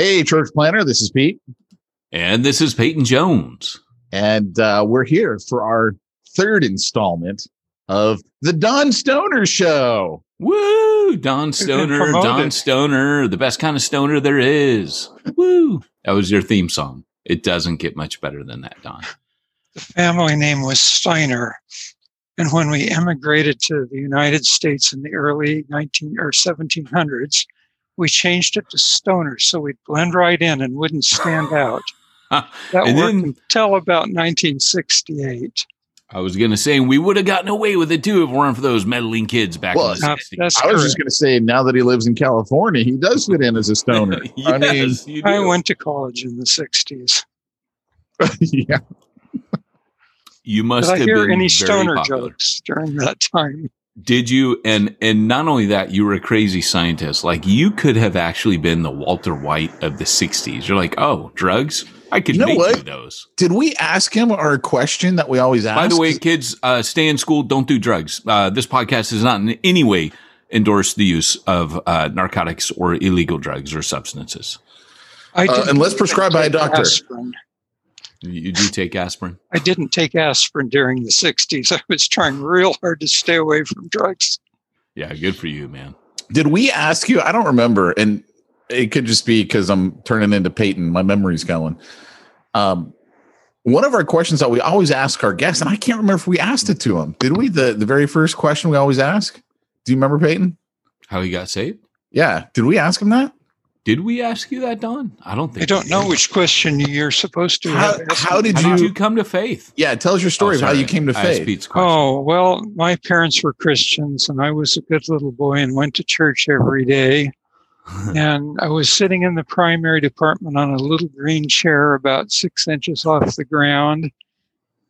Hey, Church planter, this is Pete. And this is Peyton Jones. And uh, we're here for our third installment of the Don Stoner Show. Woo! Don Stoner, Don Stoner, the best kind of stoner there is. Woo! That was your theme song. It doesn't get much better than that, Don. The family name was Steiner. And when we immigrated to the United States in the early 19 or 1700s, we changed it to Stoner so we'd blend right in and wouldn't stand out. That and worked then, until about 1968. I was going to say we would have gotten away with it too if it weren't for those meddling kids back well, in the 60s. I was just going to say now that he lives in California, he does fit in as a stoner. yes, I mean, I went to college in the 60s. yeah. You must Did have I hear been any stoner popular. jokes during that time. Did you? And and not only that, you were a crazy scientist. Like you could have actually been the Walter White of the '60s. You're like, oh, drugs. I could you know make what? you those. Did we ask him our question that we always ask? By the way, kids, uh, stay in school. Don't do drugs. Uh, this podcast is not in any way endorse the use of uh, narcotics or illegal drugs or substances. Uh, unless prescribed by a doctor. Aspirin. You do take aspirin? I didn't take aspirin during the 60s. I was trying real hard to stay away from drugs. Yeah, good for you, man. Did we ask you? I don't remember. And it could just be because I'm turning into Peyton. My memory's going. Um, one of our questions that we always ask our guests, and I can't remember if we asked it to him. Did we? The the very first question we always ask. Do you remember Peyton? How he got saved? Yeah. Did we ask him that? Did we ask you that, Don? I don't think. I don't know which question you're supposed to. How, how did how you, did you come to faith? Yeah, tell us your story oh, of how you came to faith. Oh well, my parents were Christians, and I was a good little boy and went to church every day. and I was sitting in the primary department on a little green chair about six inches off the ground.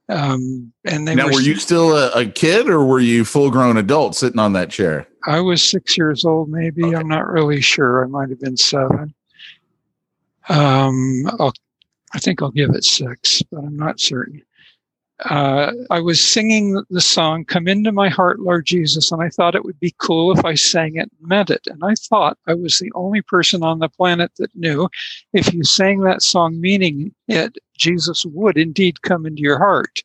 Um, and they now, were, were you still a, a, kid, or were you full grown adult sitting on that chair? I was six years old, maybe. Okay. I'm not really sure. I might have been seven. Um, i think I'll give it six, but I'm not certain. Uh, I was singing the song, Come Into My Heart, Lord Jesus, and I thought it would be cool if I sang it and meant it. And I thought I was the only person on the planet that knew if you sang that song meaning it, Jesus would indeed come into your heart.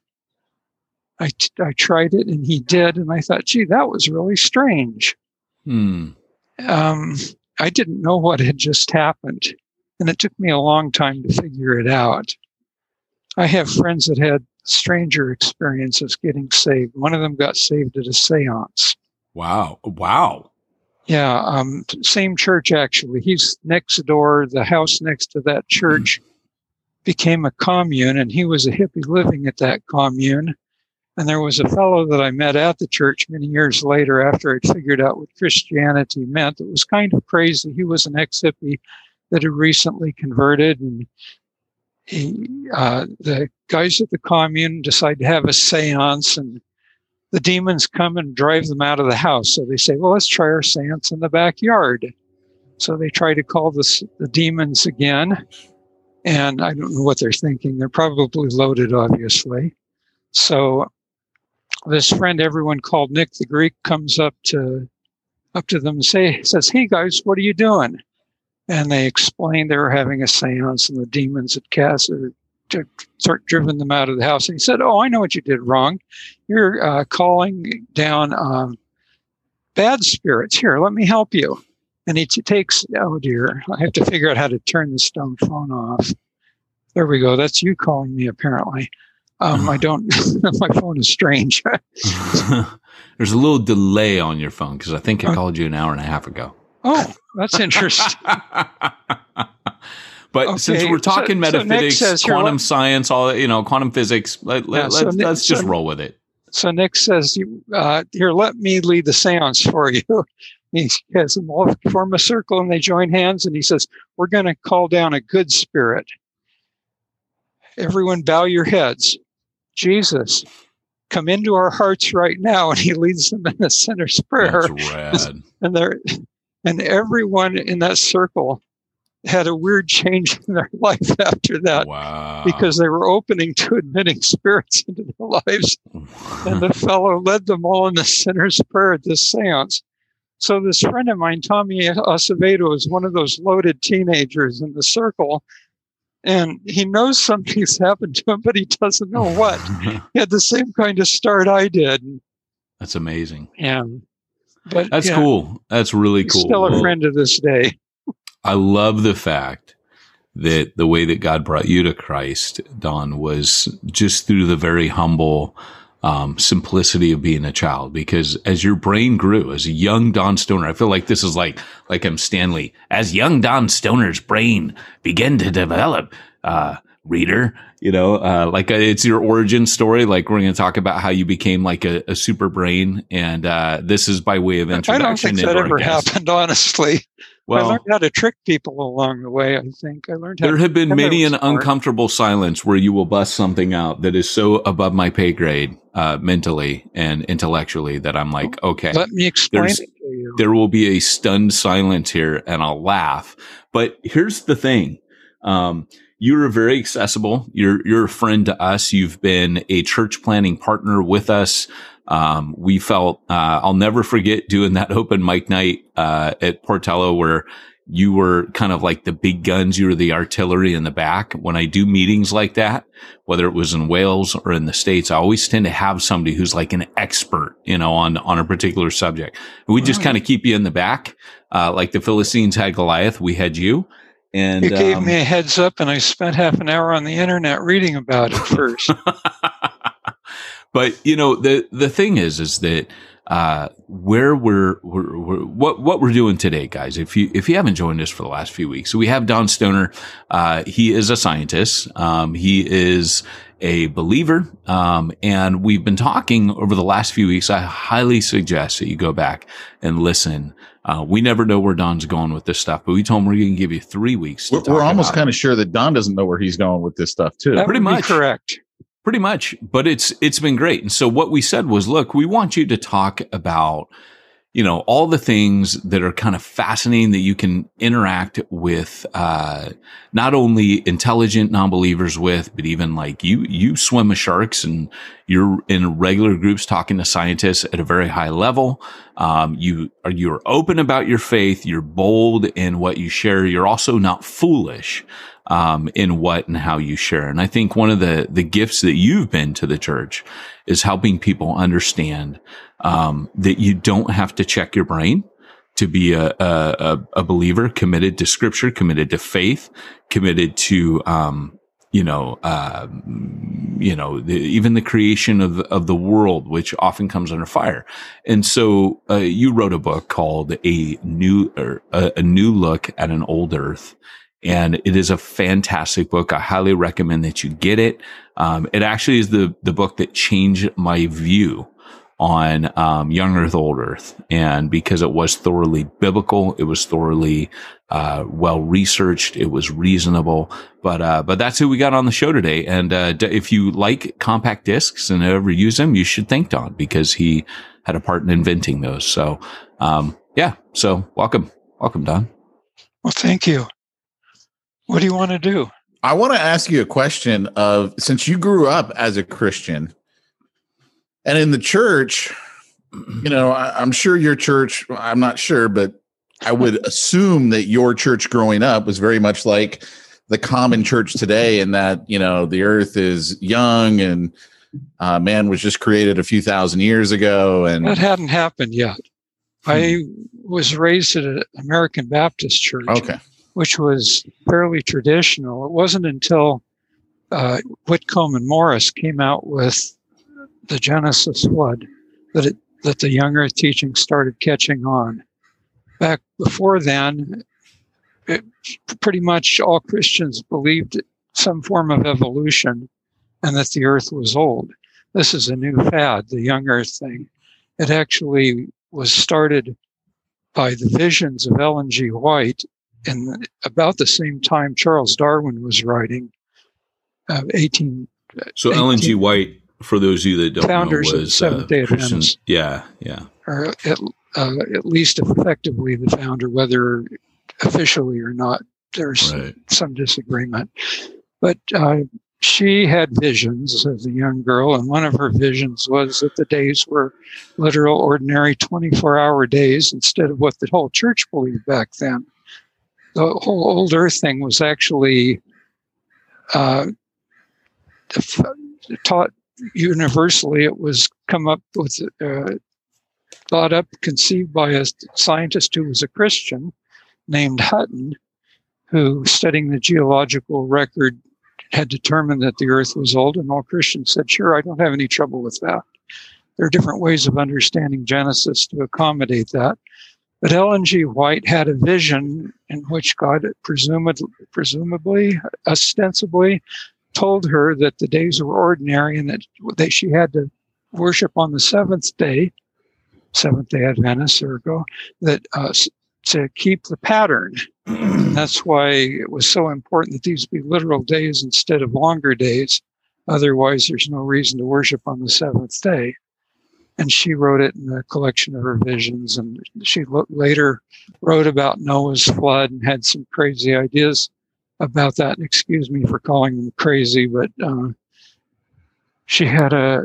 I, t- I tried it and he did. And I thought, gee, that was really strange. Hmm. Um, I didn't know what had just happened. And it took me a long time to figure it out. I have friends that had stranger experiences getting saved. One of them got saved at a seance. Wow. Wow. Yeah. Um, same church, actually. He's next door, the house next to that church became a commune, and he was a hippie living at that commune. And there was a fellow that I met at the church many years later after I'd figured out what Christianity meant. It was kind of crazy. He was an ex hippie that had recently converted, and he, uh, the guys at the commune decide to have a seance, and the demons come and drive them out of the house. So they say, Well, let's try our seance in the backyard. So they try to call the, the demons again. And I don't know what they're thinking. They're probably loaded, obviously. So this friend everyone called Nick the Greek comes up to up to them and say says, Hey guys, what are you doing? And they explained they were having a seance and the demons had cast or driven them out of the house. And he said, Oh, I know what you did wrong. You're uh, calling down um, bad spirits. Here, let me help you. And he t- takes, oh dear, I have to figure out how to turn the stone phone off. There we go. That's you calling me, apparently. Um, I don't, my phone is strange. There's a little delay on your phone because I think I called you an hour and a half ago. Oh, that's interesting. but okay, since we're talking so, metaphysics, so says, quantum science, all you know, quantum physics, let, yeah, us so let's just roll with it. So Nick says, uh, "Here, let me lead the séance for you." He has them all form a circle and they join hands, and he says, "We're going to call down a good spirit. Everyone, bow your heads. Jesus, come into our hearts right now." And he leads them in the sinner's prayer. That's rad. And they're and everyone in that circle had a weird change in their life after that wow. because they were opening to admitting spirits into their lives. and the fellow led them all in the sinner's prayer at this seance. So this friend of mine, Tommy Acevedo, is one of those loaded teenagers in the circle. And he knows something's happened to him, but he doesn't know what. he had the same kind of start I did. That's amazing. Yeah. But that's yeah, cool. That's really cool. Still a friend to this day. I love the fact that the way that God brought you to Christ, Don, was just through the very humble um, simplicity of being a child. Because as your brain grew, as a young Don Stoner, I feel like this is like like I'm Stan Lee. As young Don Stoner's brain began to develop, uh, reader, you know, uh, like a, uh, it's your origin story. Like we're going to talk about how you became like a, a super brain. And, uh, this is by way of introduction. I don't think that ever happened, honestly. Well, I learned how to trick people along the way. I think I learned. there have been many an uncomfortable silence where you will bust something out that is so above my pay grade, uh, mentally and intellectually that I'm like, okay, let me explain it to you. There will be a stunned silence here, and I'll laugh. But here's the thing. Um, you're very accessible. You're you're a friend to us. You've been a church planning partner with us. Um, we felt uh, I'll never forget doing that open mic night uh, at Portello where you were kind of like the big guns. You were the artillery in the back. When I do meetings like that, whether it was in Wales or in the States, I always tend to have somebody who's like an expert, you know, on, on a particular subject. we just kind of keep you in the back. Uh, like the Philistines had Goliath, we had you. And you gave um, me a heads up, and I spent half an hour on the internet reading about it first. but you know, the the thing is, is that uh, where we're, we're, we're, what what we're doing today, guys. If you if you haven't joined us for the last few weeks, so we have Don Stoner. Uh, he is a scientist. Um, he is a believer, um, and we've been talking over the last few weeks. I highly suggest that you go back and listen uh, we never know where Don's going with this stuff, but we told him we're going to give you three weeks. we're, we're almost kind of sure that Don doesn't know where he's going with this stuff too. That Pretty much correct. Pretty much, but it's it's been great. And so what we said was, look, we want you to talk about you know, all the things that are kind of fascinating that you can interact with, uh, not only intelligent non-believers with, but even like you, you swim with sharks and you're in regular groups talking to scientists at a very high level. Um, you are, you're open about your faith. You're bold in what you share. You're also not foolish um, in what and how you share. And I think one of the the gifts that you've been to the church is helping people understand um, that you don't have to check your brain to be a, a, a believer committed to scripture, committed to faith, committed to, um, you know, uh, you know, the, even the creation of of the world, which often comes under fire. And so, uh, you wrote a book called "A New or a, a New Look at an Old Earth," And it is a fantastic book. I highly recommend that you get it. Um, it actually is the, the book that changed my view on um, young earth old earth. And because it was thoroughly biblical it was thoroughly uh, well researched it was reasonable. But uh, but that's who we got on the show today. And uh, if you like compact discs and ever use them you should thank don because he had a part in inventing those. So um, yeah. So welcome. Welcome don. Well thank you what do you want to do i want to ask you a question of since you grew up as a christian and in the church, you know, I, am sure your church, I'm not sure, but I would assume that your church growing up was very much like the common church today, and that, you know, the earth is young and uh, man was just created a few thousand years ago. And that hadn't happened yet. Hmm. I was raised at an American Baptist church, okay. Which was fairly traditional. It wasn't until uh, Whitcomb and Morris came out with the Genesis flood that it, that the young earth teaching started catching on. Back before then, it, pretty much all Christians believed some form of evolution and that the earth was old. This is a new fad, the young earth thing. It actually was started by the visions of Ellen G. White in about the same time Charles Darwin was writing, uh, 18. So 18, Ellen G. White for those of you that don't founders know, was, of Seventh uh, Day Adventists. Yeah, yeah. Or at, uh, at least effectively the founder, whether officially or not. There's right. some disagreement. But uh, she had visions as a young girl, and one of her visions was that the days were literal, ordinary 24 hour days instead of what the whole church believed back then. The whole old earth thing was actually uh, taught universally. It was come up with uh, thought up conceived by a scientist who was a christian named hutton who studying the geological record had determined that the earth was old and all christians said sure i don't have any trouble with that. There are different ways of understanding genesis to accommodate that but ellen g white had a vision in which god presumably, presumably ostensibly told her that the days were ordinary and that, that she had to worship on the seventh day, Seventh day Adventist, ergo, that uh, to keep the pattern. That's why it was so important that these be literal days instead of longer days. Otherwise, there's no reason to worship on the seventh day. And she wrote it in a collection of her visions. And she lo- later wrote about Noah's flood and had some crazy ideas about that. Excuse me for calling them crazy, but uh, she had a,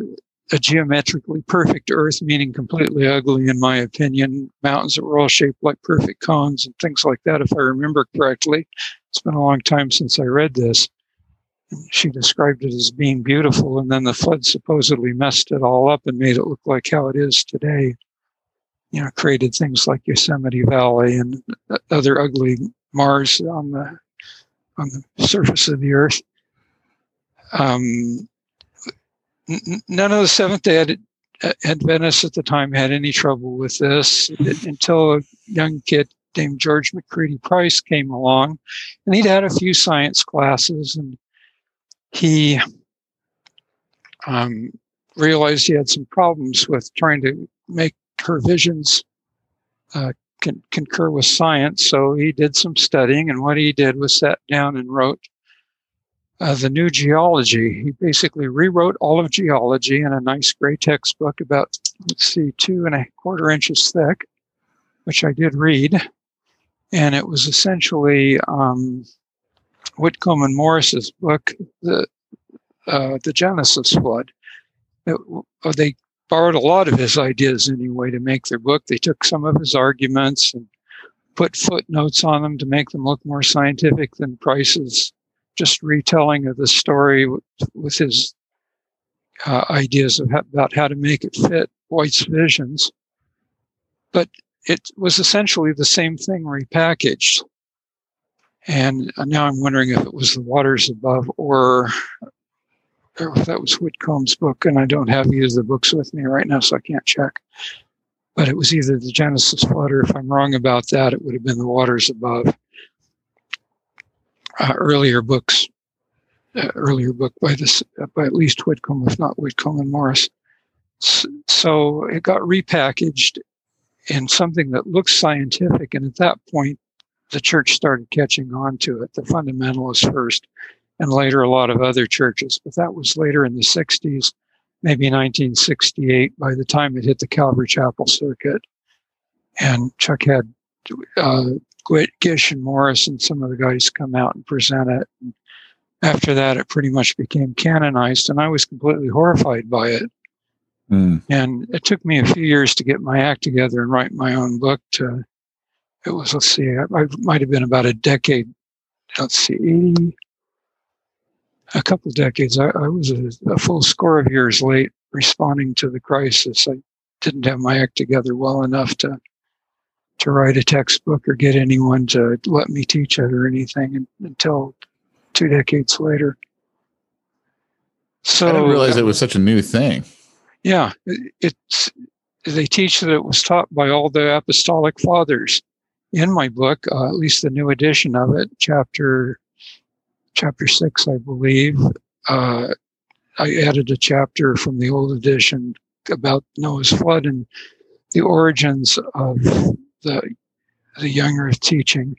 a geometrically perfect Earth, meaning completely ugly, in my opinion. Mountains that were all shaped like perfect cones and things like that, if I remember correctly. It's been a long time since I read this. She described it as being beautiful, and then the flood supposedly messed it all up and made it look like how it is today. You know, created things like Yosemite Valley and other ugly Mars on the on the surface of the earth. Um, n- none of the Seventh day Ad- Adventists at the time had any trouble with this until a young kid named George McCready Price came along, and he'd had a few science classes, and he um, realized he had some problems with trying to make her visions uh, con- concur with science. So he did some studying, and what he did was sat down and wrote uh, the new geology. He basically rewrote all of geology in a nice gray textbook about, let's see, two and a quarter inches thick, which I did read. And it was essentially um, Whitcomb and Morris's book, the uh, the Genesis flood. It, uh, they borrowed a lot of his ideas anyway to make their book. They took some of his arguments and put footnotes on them to make them look more scientific than Price's just retelling of the story with, with his uh, ideas how, about how to make it fit White's visions. But it was essentially the same thing repackaged. And now I'm wondering if it was the waters above or that was Whitcomb's book, and I don't have either of the books with me right now, so I can't check. But it was either the Genesis flood, or if I'm wrong about that, it would have been the waters above. uh, earlier books, uh, earlier book by this by at least Whitcomb, if not Whitcomb and Morris. So it got repackaged in something that looks scientific, and at that point, the church started catching on to it. The fundamentalists first, and later a lot of other churches. But that was later in the 60s, maybe 1968, by the time it hit the Calvary Chapel circuit. And Chuck had uh, Gish and Morris and some of the guys come out and present it. And after that, it pretty much became canonized, and I was completely horrified by it. Mm. And it took me a few years to get my act together and write my own book. To it was let's see, I, I might have been about a decade. Let's see, 80, a couple decades. I, I was a, a, full score of years late responding to the crisis. I didn't have my act together well enough to to write a textbook or get anyone to let me teach it or anything until two decades later. So I didn't realize it was such a new thing. Yeah, it, it's they teach that it was taught by all the apostolic fathers. In my book, uh, at least the new edition of it, chapter chapter six, I believe. Uh, I added a chapter from the old edition about Noah's flood and the origins of the the young earth teaching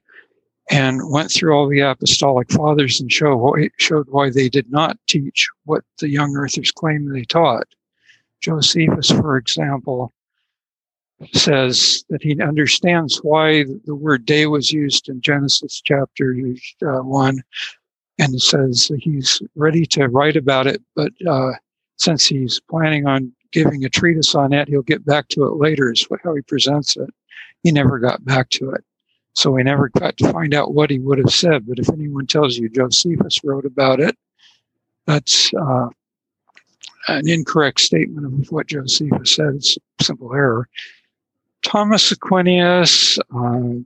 and went through all the apostolic fathers and show showed why they did not teach what the young earthers claim they taught. Josephus, for example, says that he understands why the word day was used in Genesis chapter uh, 1 and says he's ready to write about it, but uh, since he's planning on giving a treatise on it, he'll get back to it later, is how he presents it. He never got back to it. So we never got to find out what he would have said. But if anyone tells you Josephus wrote about it, that's uh, an incorrect statement of what Josephus said. It's simple error. Thomas Aquinas, uh,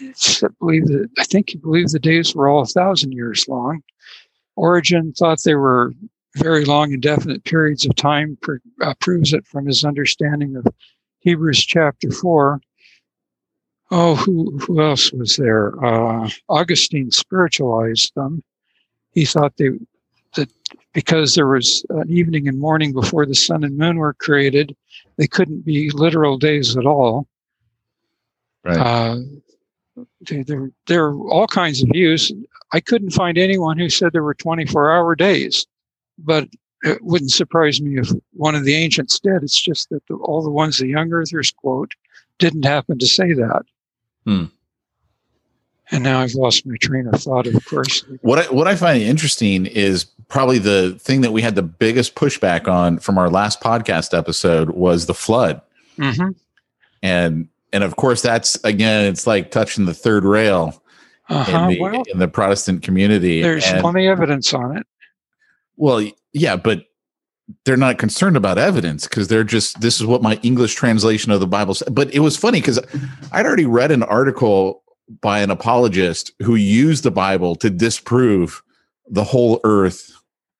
I believe that I think he believed the days were all a thousand years long. Origen thought they were very long, indefinite periods of time. Pr- uh, proves it from his understanding of Hebrews chapter four. Oh, who who else was there? Uh, Augustine spiritualized them. He thought they that because there was an evening and morning before the sun and moon were created, they couldn't be literal days at all. Right. Uh, there, there are all kinds of views. I couldn't find anyone who said there were 24 hour days, but it wouldn't surprise me if one of the ancients did. It's just that the, all the ones the young earthers quote didn't happen to say that. Hmm. And now I've lost my train of thought, of course. What I, what I find interesting is probably the thing that we had the biggest pushback on from our last podcast episode was the flood. Mm-hmm. And and of course that's again it's like touching the third rail uh-huh. in, the, well, in the Protestant community. There's and, plenty of evidence on it. Well, yeah, but they're not concerned about evidence because they're just this is what my English translation of the Bible said. But it was funny because I'd already read an article by an apologist who used the Bible to disprove the whole earth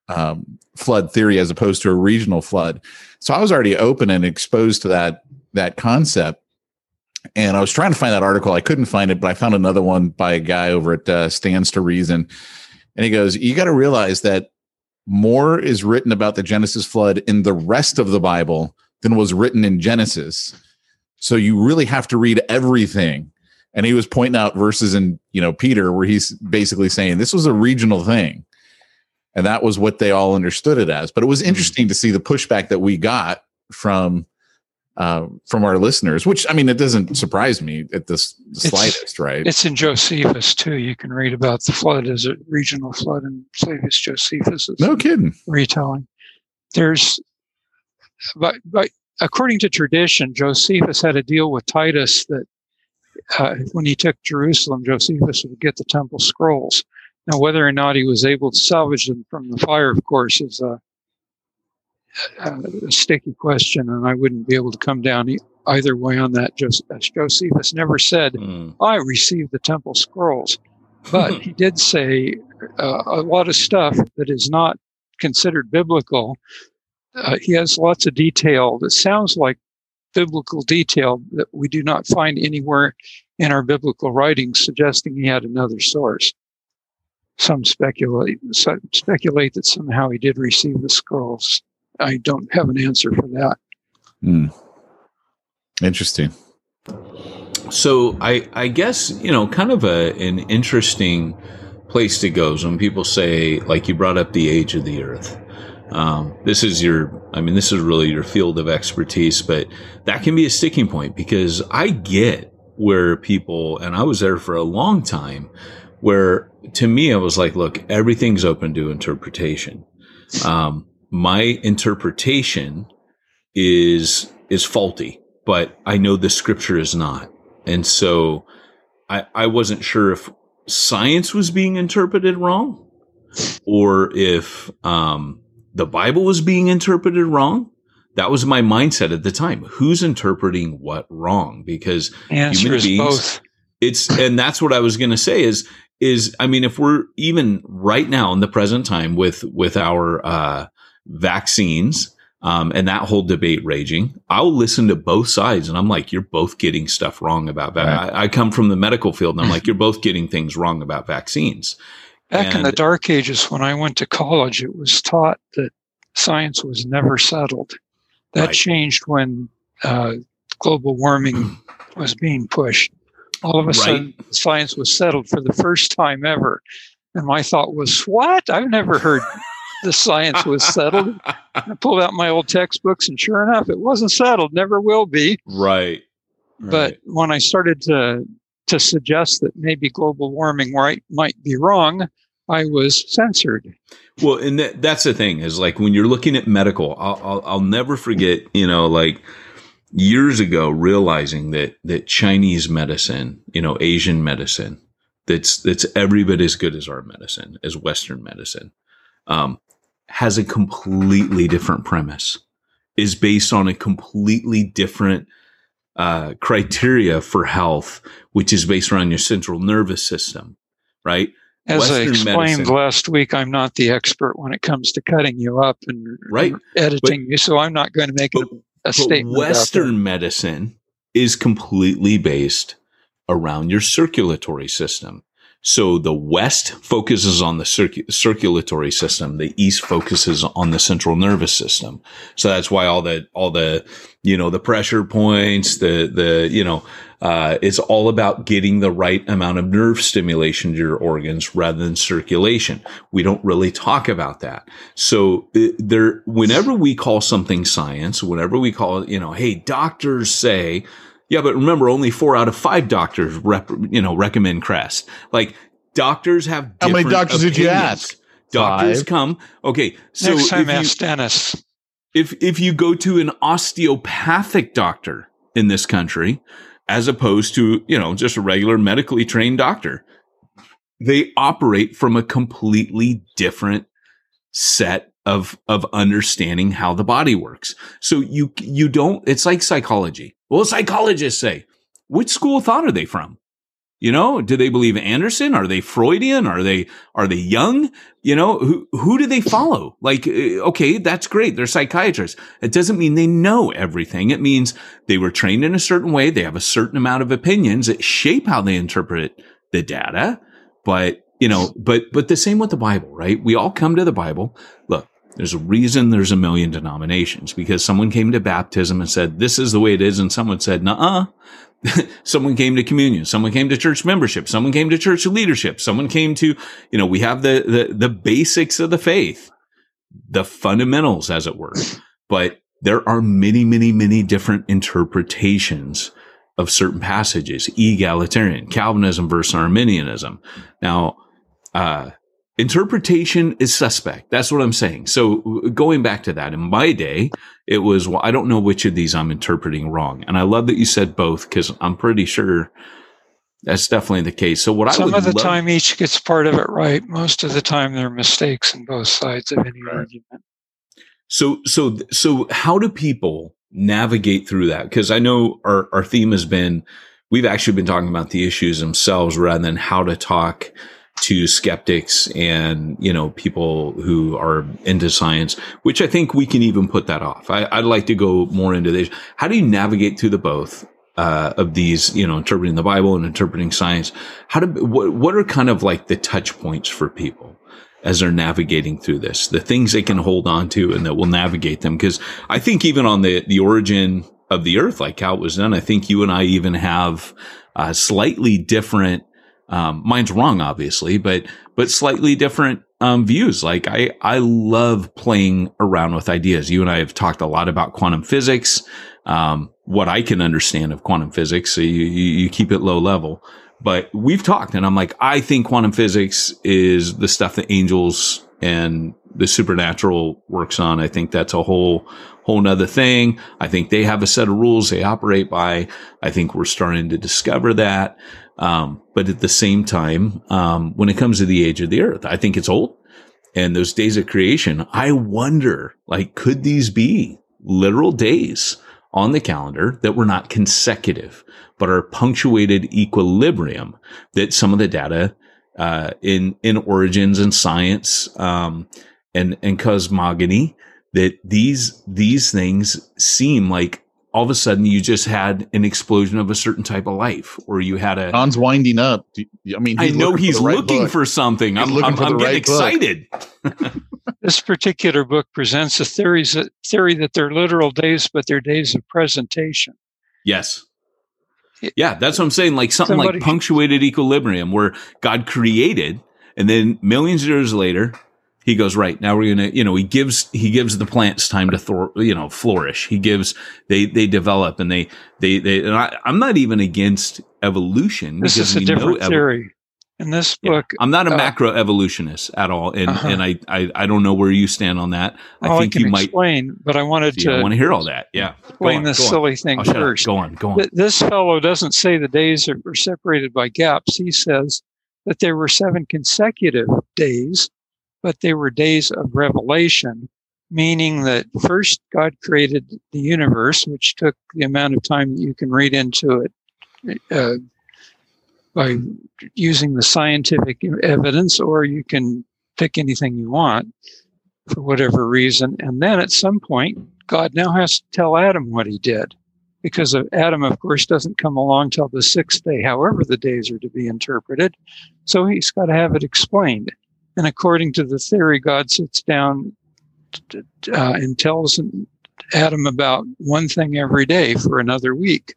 um, flood theory as opposed to a regional flood. So I was already open and exposed to that that concept. And I was trying to find that article. I couldn't find it, but I found another one by a guy over at uh, Stands to Reason. And he goes, You got to realize that more is written about the Genesis flood in the rest of the Bible than was written in Genesis. So you really have to read everything. And he was pointing out verses in, you know, Peter where he's basically saying this was a regional thing. And that was what they all understood it as. But it was mm-hmm. interesting to see the pushback that we got from uh, from our listeners, which I mean, it doesn't surprise me at this the slightest, it's, right? It's in Josephus too. You can read about the flood as a regional flood in Flavius Josephus. No kidding. Retelling. There's, but, but according to tradition, Josephus had a deal with Titus that uh, when he took Jerusalem, Josephus would get the temple scrolls. Now, whether or not he was able to salvage them from the fire, of course, is a a sticky question, and I wouldn't be able to come down either way on that. Josephus never said, mm. I received the temple scrolls, but he did say uh, a lot of stuff that is not considered biblical. Uh, he has lots of detail that sounds like biblical detail that we do not find anywhere in our biblical writings suggesting he had another source. Some speculate speculate that somehow he did receive the scrolls. I don't have an answer for that. Hmm. Interesting. So I I guess you know kind of a an interesting place to go is when people say like you brought up the age of the earth. Um, this is your I mean this is really your field of expertise, but that can be a sticking point because I get where people and I was there for a long time where to me I was like, look, everything's open to interpretation. Um, my interpretation is is faulty, but I know the scripture is not. And so I, I wasn't sure if science was being interpreted wrong or if um, the Bible was being interpreted wrong. That was my mindset at the time. Who's interpreting what wrong? Because human beings, both. it's and that's what I was going to say is is I mean if we're even right now in the present time with with our uh, vaccines um, and that whole debate raging, I'll listen to both sides, and I'm like, you're both getting stuff wrong about that. Right. I, I come from the medical field, and I'm like, you're both getting things wrong about vaccines. Back in the dark ages, when I went to college, it was taught that science was never settled. That Right. changed when uh, global warming was being pushed. All of a Right. sudden, science was settled for the first time ever. And my thought was, what? I've never heard the science was settled. I pulled out my old textbooks, and sure enough, it wasn't settled, never will be. right. But when I started to to suggest that maybe global warming right might be wrong, I was censored. Well, and that, that's the thing is like when you're looking at medical, I'll, I'll, I'll never forget, you know, like years ago, realizing that, that Chinese medicine, you know, Asian medicine, that's, that's every bit as good as our medicine, as Western medicine, um, has a completely different premise, is based on a completely different, uh, criteria for health, which is based around your central nervous system, right? As I explained medicine- last week, I'm not the expert when it comes to cutting you up and Right. editing you, so I'm not going to make But- a, a But statement. Western medicine is completely based around your circulatory system. So the West focuses on the circu- circulatory system. The East focuses on the central nervous system. So that's why all the, all the, you know, the pressure points, the, the, you know, uh, it's all about getting the right amount of nerve stimulation to your organs rather than circulation. We don't really talk about that. So uh, there, whenever we call something science, whenever we call it, you know, hey, doctors say, yeah, but remember, only four out of five doctors, rep, you know, recommend Crest. Like doctors have. How many different doctors did you ask? Doctors Five. come. Okay, so Next time, ask Dennis. if if you go to an osteopathic doctor in this country as opposed to you know just a regular medically trained doctor they operate from a completely different set of of understanding how the body works so you you don't it's like psychology well psychologists say? Which school of thought are they from? You know do they believe anderson? Are they freudian? Are they are they Jung? You know who who do they follow? Like uh, okay that's great. They're psychiatrists. It doesn't mean they know everything. It means they were trained in a certain way. They have a certain amount of opinions that shape how they interpret the data. But you know but but the same with the bible right? We all come to the bible. Look there's a reason there's a million denominations because someone came to baptism and said this is the way it is and someone said nah someone came to communion. Someone came to church membership. Someone came to church leadership. Someone came to you know we have the the, the basics of the faith the fundamentals as it were. But there are many many many different interpretations of certain passages. Egalitarian calvinism versus arminianism. Now uh interpretation is suspect that's what i'm saying so going back to that in my day it was well i don't know which of these i'm interpreting wrong and i love that you said both because i'm pretty sure that's definitely the case so what i Some of the love- time, each gets part of it right. Most of the time, there are mistakes in both sides of any argument. So, so, so how do people navigate through that? Because I know our, our theme has been, we've actually been talking about the issues themselves rather than how to talk to skeptics and you know people who are into science which i think we can even put that off. I, would like to go more into this. How do you navigate through the both uh, of these you know interpreting the bible and interpreting science? How do what, what are kind of like the touch points for people as they're navigating through this? The things they can hold on to and that will navigate them? Because i think even on the the origin of the earth like how it was done i think you and i even have uh, slightly different um, mine's wrong, obviously, but but slightly different um, views. Like I I love playing around with ideas. You and I have talked a lot about quantum physics. Um, what I can understand of quantum physics, so you, you keep it low level. But we've talked, and I'm like, I think quantum physics is the stuff that angels and the supernatural works on. I think that's a whole whole nother thing. I think they have a set of rules they operate by. I think we're starting to discover that. Um, but at the same time, um, when it comes to the age of the earth, I think it's old. And those days of creation, I wonder, like, could these be literal days on the calendar that were not consecutive, but are punctuated equilibrium that some of the data, uh, in, in origins and science, um, and, and cosmogony, that these, these things seem like all of a sudden you just had an explosion of a certain type of life, or you had a. John's winding up. I mean, I know he's for looking book. for something. He's I'm, looking I'm, for I'm getting right excited. this particular book presents a theory that, theory that they're literal days, but they're days of presentation. Yes. Yeah, that's what I'm saying. Like something Somebody, like punctuated equilibrium, where God created, and then millions of years later, he goes right now we're gonna you know he gives he gives the plants time to thor- you know flourish. He gives they they develop and they they they and I, am not even against evolution this is a different ev- theory. In this book yeah. i'm not a uh, macro evolutionist at all and uh-huh. and I, I i don't know where you stand on that. I think I you might explain but i wanted see, to i want to hear all that. Yeah. Explain on, this silly thing first. Go on go on. This fellow doesn't say the days are, are separated by gaps. He says that there were seven consecutive days but they were days of revelation, meaning that first God created the universe, which took the amount of time that you can read into it uh, by using the scientific evidence, or you can pick anything you want for whatever reason. And then at some point, God now has to tell Adam what he did. Because Adam, of course, doesn't come along till the sixth day, however the days are to be interpreted. So he's got to have it explained. And according to the theory, God sits down uh, and tells Adam about one thing every day for another week.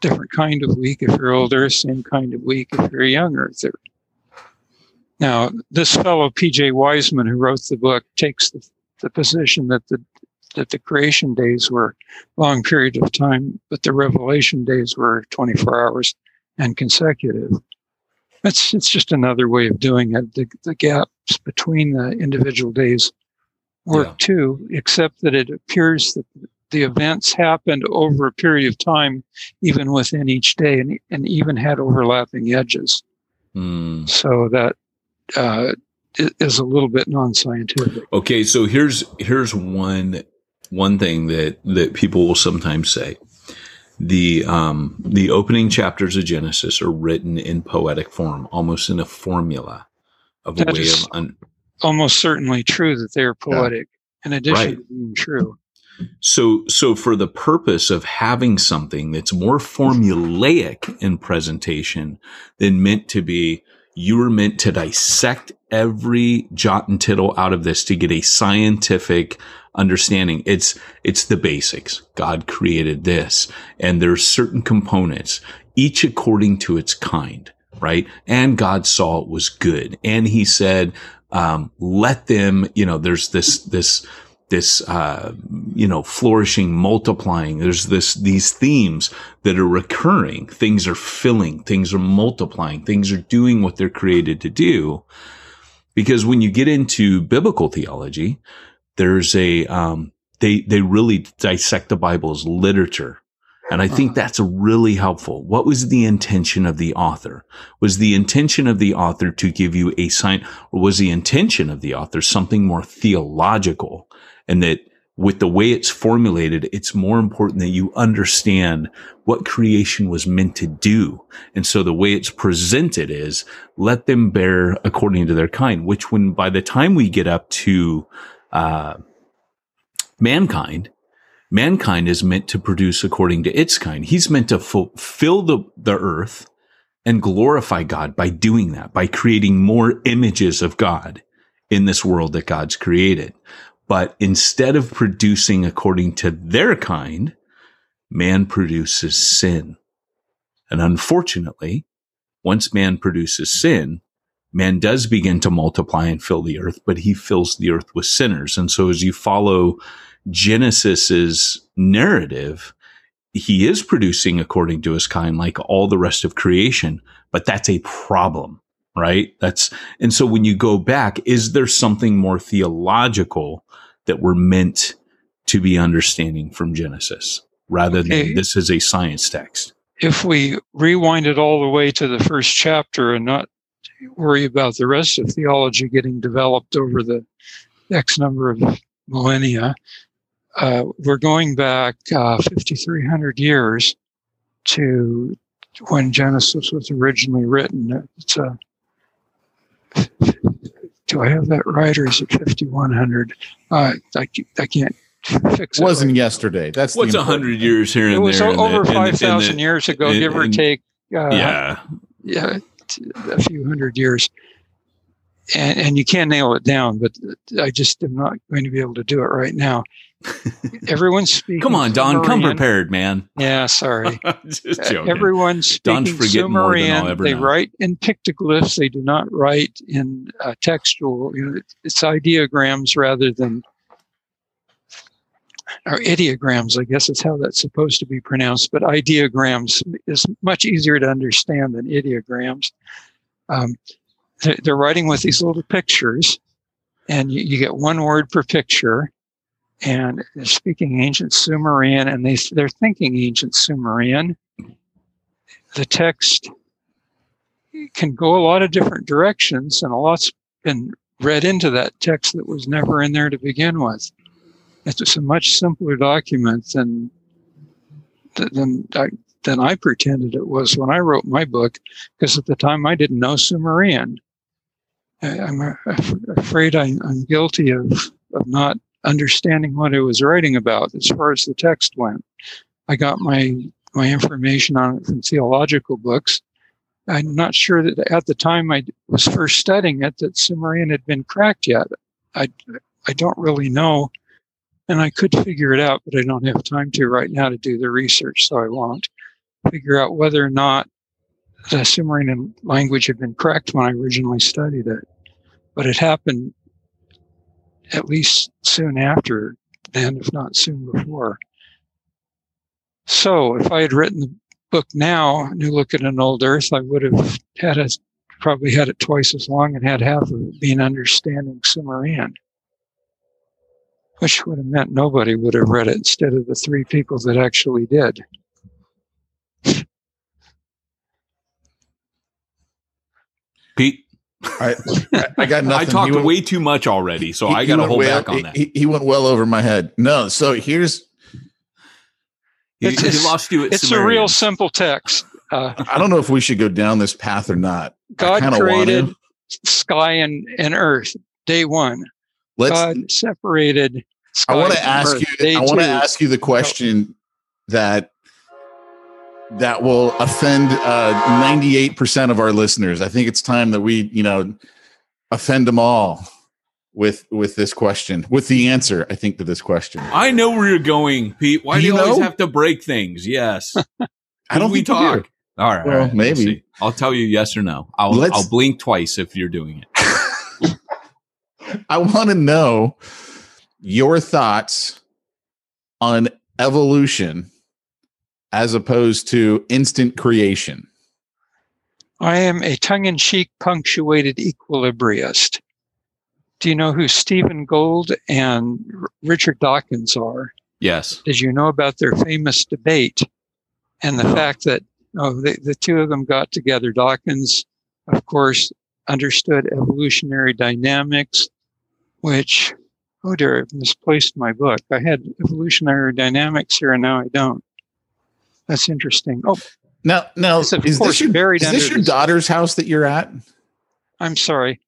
Different kind of week if you're older, same kind of week if you're younger. Now, this fellow, P.J. Wiseman, who wrote the book, takes the, the position that the that the creation days were long period of time, but the revelation days were 24 hours and consecutive. It's it's just another way of doing it. The, the gaps between the individual days work yeah. too, except that it appears that the events happened over a period of time, even within each day, and, and even had overlapping edges. Mm. So that uh, is a little bit non-scientific. Okay, so here's here's one one thing that that people will sometimes say the um, the opening chapters of Genesis are written in poetic form, almost in a formula of that a way of un- almost certainly true that they're poetic. Yeah. In addition right. to being true. So, so for the purpose of having something that's more formulaic in presentation than meant to be, you were meant to dissect every jot and tittle out of this to get a scientific understanding. It's, it's the basics. God created this and there's certain components, each according to its kind, right? And God saw it was good. And he said, um, let them, you know, there's this, this, this uh, you know flourishing multiplying there's this these themes that are recurring things are filling things are multiplying things are doing what they're created to do because when you get into biblical theology there's a um, they they really dissect the Bible as literature. And I think uh-huh. that's really helpful. What was the intention of the author? Was the intention of the author to give you a sign, or was the intention of the author something more theological? And that with the way it's formulated, it's more important that you understand what creation was meant to do. And so the way it's presented is let them bear according to their kind, which when by the time we get up to, uh, mankind, mankind is meant to produce according to its kind. He's meant to fulfill the, the earth and glorify God by doing that, by creating more images of God in this world that God's created. But instead of producing according to their kind, man produces sin. And unfortunately, once man produces sin, man does begin to multiply and fill the earth, but he fills the earth with sinners. And so as you follow Genesis's narrative, he is producing according to his kind, like all the rest of creation, but that's a problem, right? That's, and so when you go back, is there something more theological that we're meant to be understanding from Genesis rather okay. than this is a science text. If we rewind it all the way to the first chapter and not worry about the rest of theology getting developed over the X number of millennia, uh, we're going back uh, 5,300 years to when Genesis was originally written. It's a do I have that right, or is it 5100? Uh, I, I can't fix it. Wasn't right. yesterday. That's what's a hundred years here and there. It was there over five thousand years ago, and, give or take. Uh, yeah, yeah, a few hundred years. And, and you can nail it down, but I just am not going to be able to do it right now. Everyone's speaking. Come on, Don, come prepared, man. Yeah, sorry. Just joking. Everyone's speaking Don's Sumerian. They know. write in pictoglyphs. They do not write in uh, textual. You know, it's ideograms rather than or ideograms. I guess is how that's supposed to be pronounced. But ideograms is much easier to understand than ideograms. Um, they're writing with these little pictures, and you, you get one word per picture and they're speaking ancient Sumerian and they, they're thinking ancient Sumerian. The text can go a lot of different directions, and a lot's been read into that text that was never in there to begin with. It's a much simpler document than than I, than I pretended it was when I wrote my book, because at the time I didn't know Sumerian. I, am afraid I, I'm guilty of, of not understanding what I was writing about as far as the text went. I got my my information on it from theological books. I'm not sure that at the time I was first studying it that Sumerian had been cracked yet. I I don't really know, and I could figure it out, but I don't have time to right now to do the research, so I won't figure out whether or not the Sumerian language had been cracked when I originally studied it. But it happened at least soon after then, if not soon before. So if I had written the book now, New Look at an Old Earth, I would have had it, probably had it twice as long and had half of it being understanding Sumerian, which would have meant nobody would have read it instead of the three people that actually did. Pete, I, I got nothing. I talked went, way too much already, so he, I got to hold back on that. He, he, went well over my head. No, so here's. He, he lost you. it's Sumerian. a real simple text. Uh, I don't know if we should go down this path or not. God created sky and, and earth day one. Let's, God separated. I want to ask you. I want to ask you the question that that will offend uh, 98% of our listeners. I think it's time that we, you know, offend them all with with this question, with the answer, I think, to this question. I know where you're going, Pete. Why do you, do you always have to break things? Yes. I don't we talk. All right. Well, all right, maybe. We'll I'll tell you yes or no. I'll, I'll blink twice if you're doing it. I want to know your thoughts on evolution as opposed to instant creation? I am a tongue in cheek punctuated equilibriist. Do you know who Stephen Gould and Richard Dawkins are? Yes. Did you know about their famous debate and the fact that oh, the, the two of them got together? Dawkins, of course, understood evolutionary dynamics, which oh dear, I've misplaced my book. I had evolutionary dynamics here, and now I don't. That's interesting. Oh, Now, now is this your, buried is this your this- daughter's house that you're at? I'm sorry.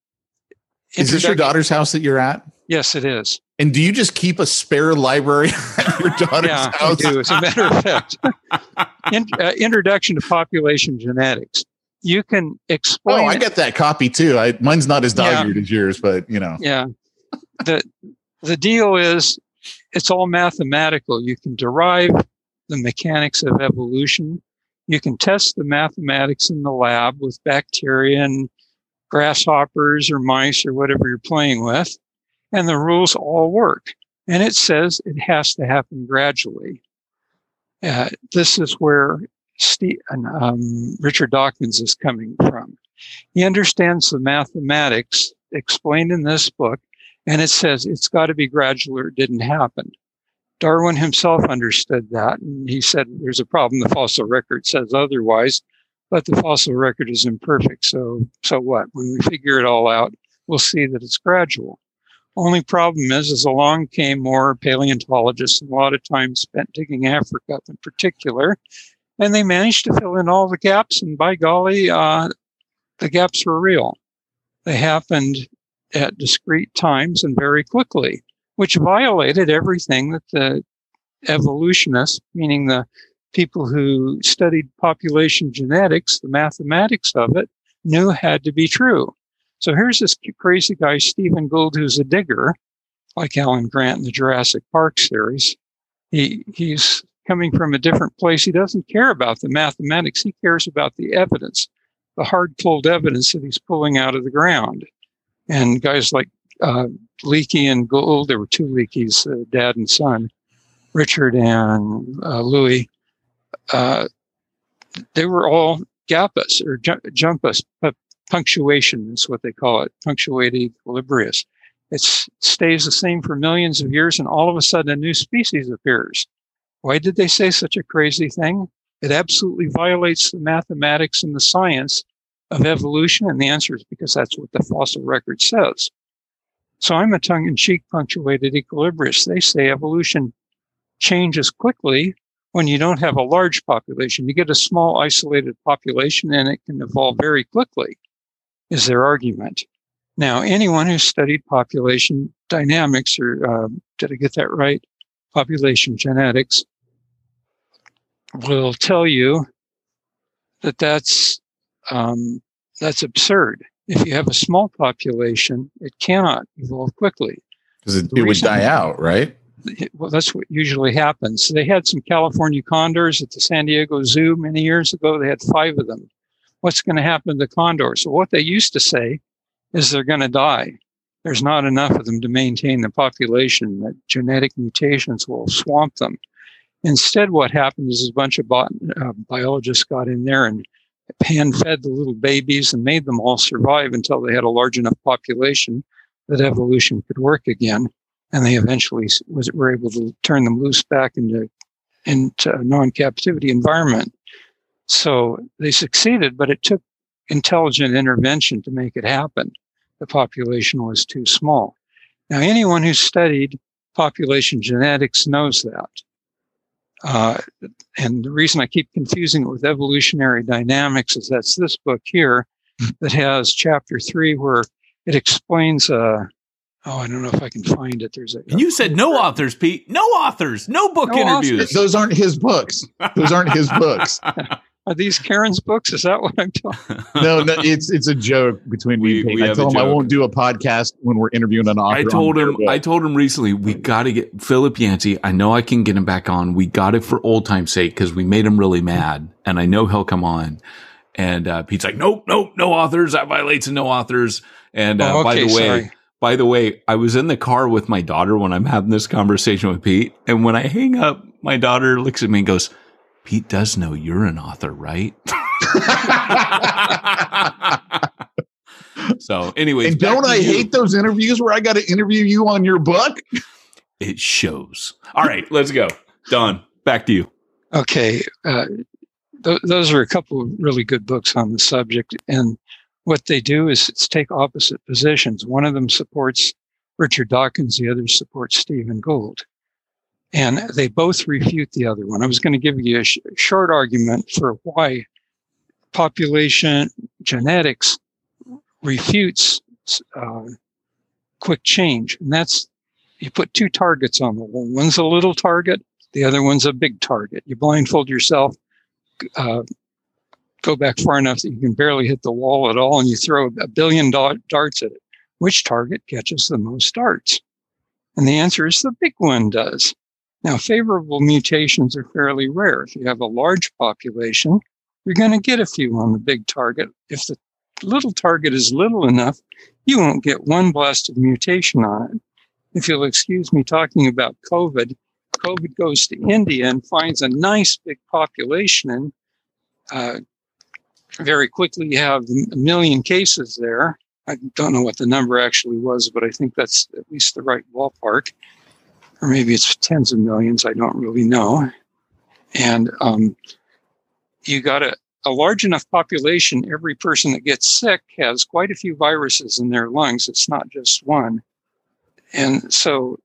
Is this your daughter's house that you're at? Yes, it is. And do you just keep a spare library at your daughter's yeah, I house? do. As a matter of fact, In, uh, introduction to population genetics. You can explain. Oh. I get that copy too. I, mine's not as dog-eared as yours, but you know. yeah. The The deal is, it's all mathematical. You can derive the mechanics of evolution. You can test the mathematics in the lab with bacteria and grasshoppers or mice or whatever you're playing with, and the rules all work. And it says it has to happen gradually. Uh, this is where Steve, um, Richard Dawkins is coming from. He understands the mathematics explained in this book, and it says it's got to be gradual or it didn't happen. Darwin himself understood that, and he said there's a problem. The fossil record says otherwise, but the fossil record is imperfect. So, so what? When we figure it all out, we'll see that it's gradual. Only problem is, is along came more paleontologists, and a lot of time spent digging Africa up in particular, and they managed to fill in all the gaps. And by golly, uh, the gaps were real. They happened at discrete times and very quickly, which violated everything that the evolutionists, meaning the people who studied population genetics, the mathematics of it, knew had to be true. So here's this crazy guy, Stephen Gould, who's a digger, like Alan Grant in the Jurassic Park series. He, he's coming from a different place. He doesn't care about the mathematics. He cares about the evidence, the hard pulled evidence that he's pulling out of the ground. And guys like uh, Leakey and Gould, there were two Leakeys, uh, dad and son, Richard and uh, Louis. Uh, they were all gappas or ju- jumpus, punctuation is what they call it, punctuated equilibrius. It stays the same for millions of years, and all of a sudden a new species appears. Why did they say such a crazy thing? It absolutely violates the mathematics and the science of evolution, and the answer is because that's what the fossil record says. So I'm a tongue-in-cheek punctuated equilibrist. They say evolution changes quickly when you don't have a large population. You get a small isolated population and it can evolve very quickly, is their argument. Now, anyone who studied population dynamics, or uh, did I get that right? Population genetics, will tell you that that's um, that's absurd. If you have a small population, it cannot evolve quickly. Because it, it would die out, right? well, that's what usually happens. They had some California condors at the San Diego Zoo many years ago. They had five of them. What's going to happen to the condors? So what they used to say is they're going to die. There's not enough of them to maintain the population. That genetic mutations will swamp them. Instead, what happened is a bunch of bot- uh, biologists got in there and hand-fed the little babies and made them all survive until they had a large enough population that evolution could work again and they eventually was were able to turn them loose back into into a non-captivity environment. So they succeeded, but it took intelligent intervention to make it happen. The population was too small. Now, anyone who studied population genetics knows that. Uh, and the reason I keep confusing it with evolutionary dynamics is that's this book here that has chapter three where it explains uh, Oh, I don't know if I can find it. There's a. And you said no authors, Pete. No authors. No book No interviews. Those aren't his books. Those aren't his books. Are these Karen's books? Is that what I'm talking? No, no, it's it's a joke between me We- and Peyton. we I have told a him I won't do a podcast when we're interviewing an author. I told him. book. I told him recently we got to get Philip Yancey. I know I can get him back on. We got it for old time's sake because we made him really mad, and I know he'll come on. And uh, Pete's like, nope, nope, no authors. That violates the no authors. And uh, Oh, by the way, sorry. by the way, I was in the car with my daughter when I'm having this conversation with Pete, and when I hang up, my daughter looks at me and goes, "Pete does know you're an author, right?" so, anyways, and don't I you. hate those interviews where I got to interview you on your book? It shows. All right, let's go. Don, back to you. Okay, uh, th- those are a couple of really good books on the subject, and what they do is it's take opposite positions. One of them supports Richard Dawkins, the other supports Stephen Gould. And they both refute the other one. I was going to give you a sh- short argument for why population genetics refutes uh, quick change. And that's you put two targets on the wall. One's a little target, the other one's a big target. You blindfold yourself, uh, go back far enough that you can barely hit the wall at all, and you throw a billion darts at it. Which target catches the most darts? And the answer is the big one does. Now, favorable mutations are fairly rare. If you have a large population, you're going to get a few on the big target. If the little target is little enough, you won't get one blasted mutation on it. If you'll excuse me talking about COVID, COVID goes to India and finds a nice big population, and uh, very quickly you have a million cases there. I don't know what the number actually was, but I think that's at least the right ballpark. Or maybe it's tens of millions. I don't really know. And um, you got a, a large enough population, every person that gets sick has quite a few viruses in their lungs. It's not just one. And so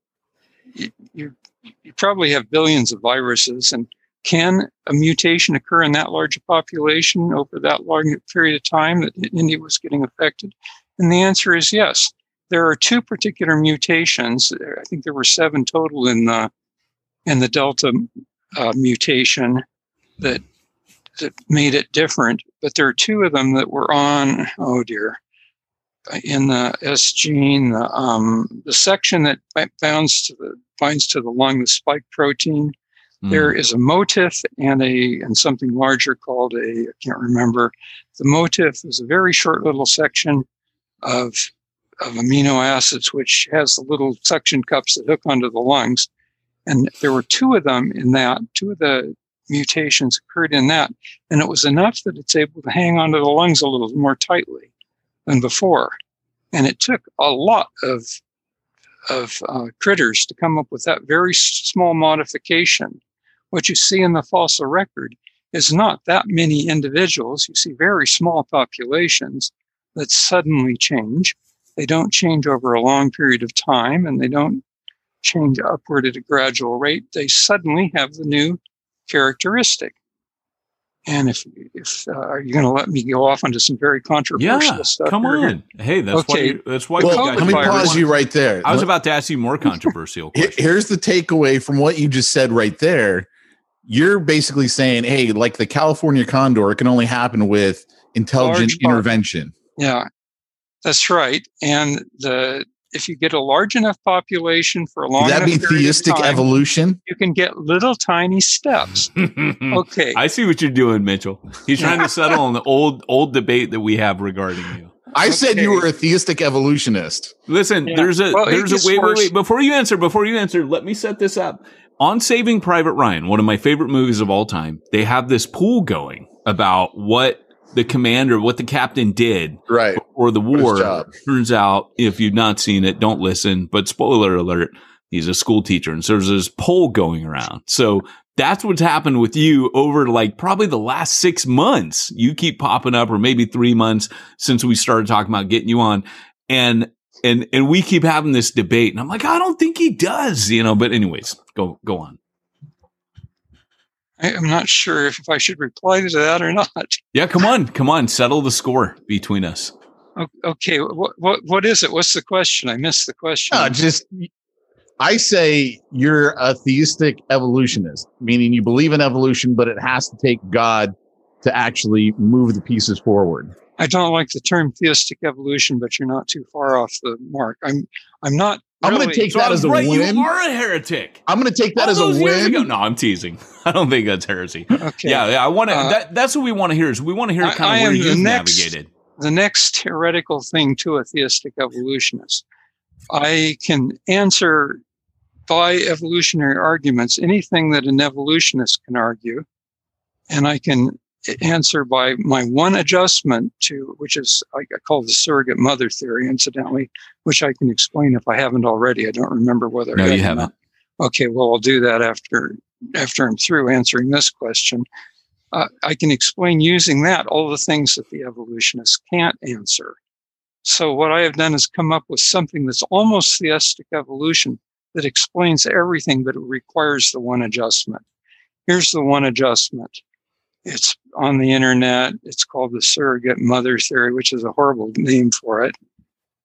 you, you, you probably have billions of viruses. And can a mutation occur in that large a population over that long period of time that India was getting affected? And the answer is yes. There are two particular mutations. I think there were seven total in the in the Delta uh, mutation that that made it different. But there are two of them that were on. Oh dear, in the S gene, the, um, the section that binds to the binds to the lung, the spike protein. Mm. There is a motif and a and something larger called a I can't remember. The motif is a very short little section of of amino acids, which has the little suction cups that hook onto the lungs. And there were two of them in that. Two of the mutations occurred in that, and it was enough that it's able to hang onto the lungs a little more tightly than before. And it took a lot of of uh, critters to come up with that very small modification. What you see in the fossil record is not that many individuals. You see very small populations that suddenly change. They don't change over a long period of time and they don't change upward at a gradual rate. They suddenly have the new characteristic. And if if uh, are you going to let me go off onto some very controversial yeah, stuff? Come here? on, hey, that's Okay. why. That's why. Well, you let me pause you right there. I was about to ask you more controversial questions. Here's the takeaway from what you just said right there. You're basically saying, hey, like the California condor, it can only happen with intelligent intervention. Yeah, that's right. And the if you get a large enough population for a long Would that be enough period of theistic time, evolution? you can get little tiny steps. Okay. I see what you're doing, Mitchell. He's trying to settle on the old old debate that we have regarding you. I said you were a theistic evolutionist. Listen, Yeah. there's a Well, there's a wait, wait, wait. Before you answer, before you answer, let me set this up. On Saving Private Ryan, one of my favorite movies of all time, they have this pool going about what the commander, what the captain did Right. or the war. Turns out, if you've not seen it, don't listen. But spoiler alert, he's a school teacher, and so there's this poll going around. So that's what's happened with you over like probably the last six months. You keep popping up, or maybe three months since we started talking about getting you on, and and and we keep having this debate. And I'm like, I don't think he does, you know. But anyways, go go on. I, I'm not sure if, if I should reply to that or not. Yeah, come on, come on, settle the score between us. Okay, what what what is it? What's the question? I missed the question. No, just I say you're a theistic evolutionist, meaning you believe in evolution, but it has to take God to actually move the pieces forward. I don't like the term theistic evolution, but you're not too far off the mark. I'm I'm not. I'm going to take So that as a right. win. You are a heretic. I'm going to take that All as a those ago- win. No, I'm teasing. I don't think that's heresy. Okay. Yeah, yeah. I want to. Uh, that, that's what we want to hear. Is we want to hear I- kind I of where the you've next- navigated. the next heretical thing to a theistic evolutionist. I can answer by evolutionary arguments anything that an evolutionist can argue, and I can answer by my one adjustment to which is I call the surrogate mother theory, incidentally, which I can explain if I haven't already. I don't remember whether No, I you haven't. not. Okay, well, I'll do that after after I'm through answering this question. Uh, I can explain using that all the things that the evolutionists can't answer. So what I have done is come up with something that's almost theistic evolution that explains everything, but it requires the one adjustment. Here's the one adjustment. It's on the internet. It's called the surrogate mother theory, which is a horrible name for it.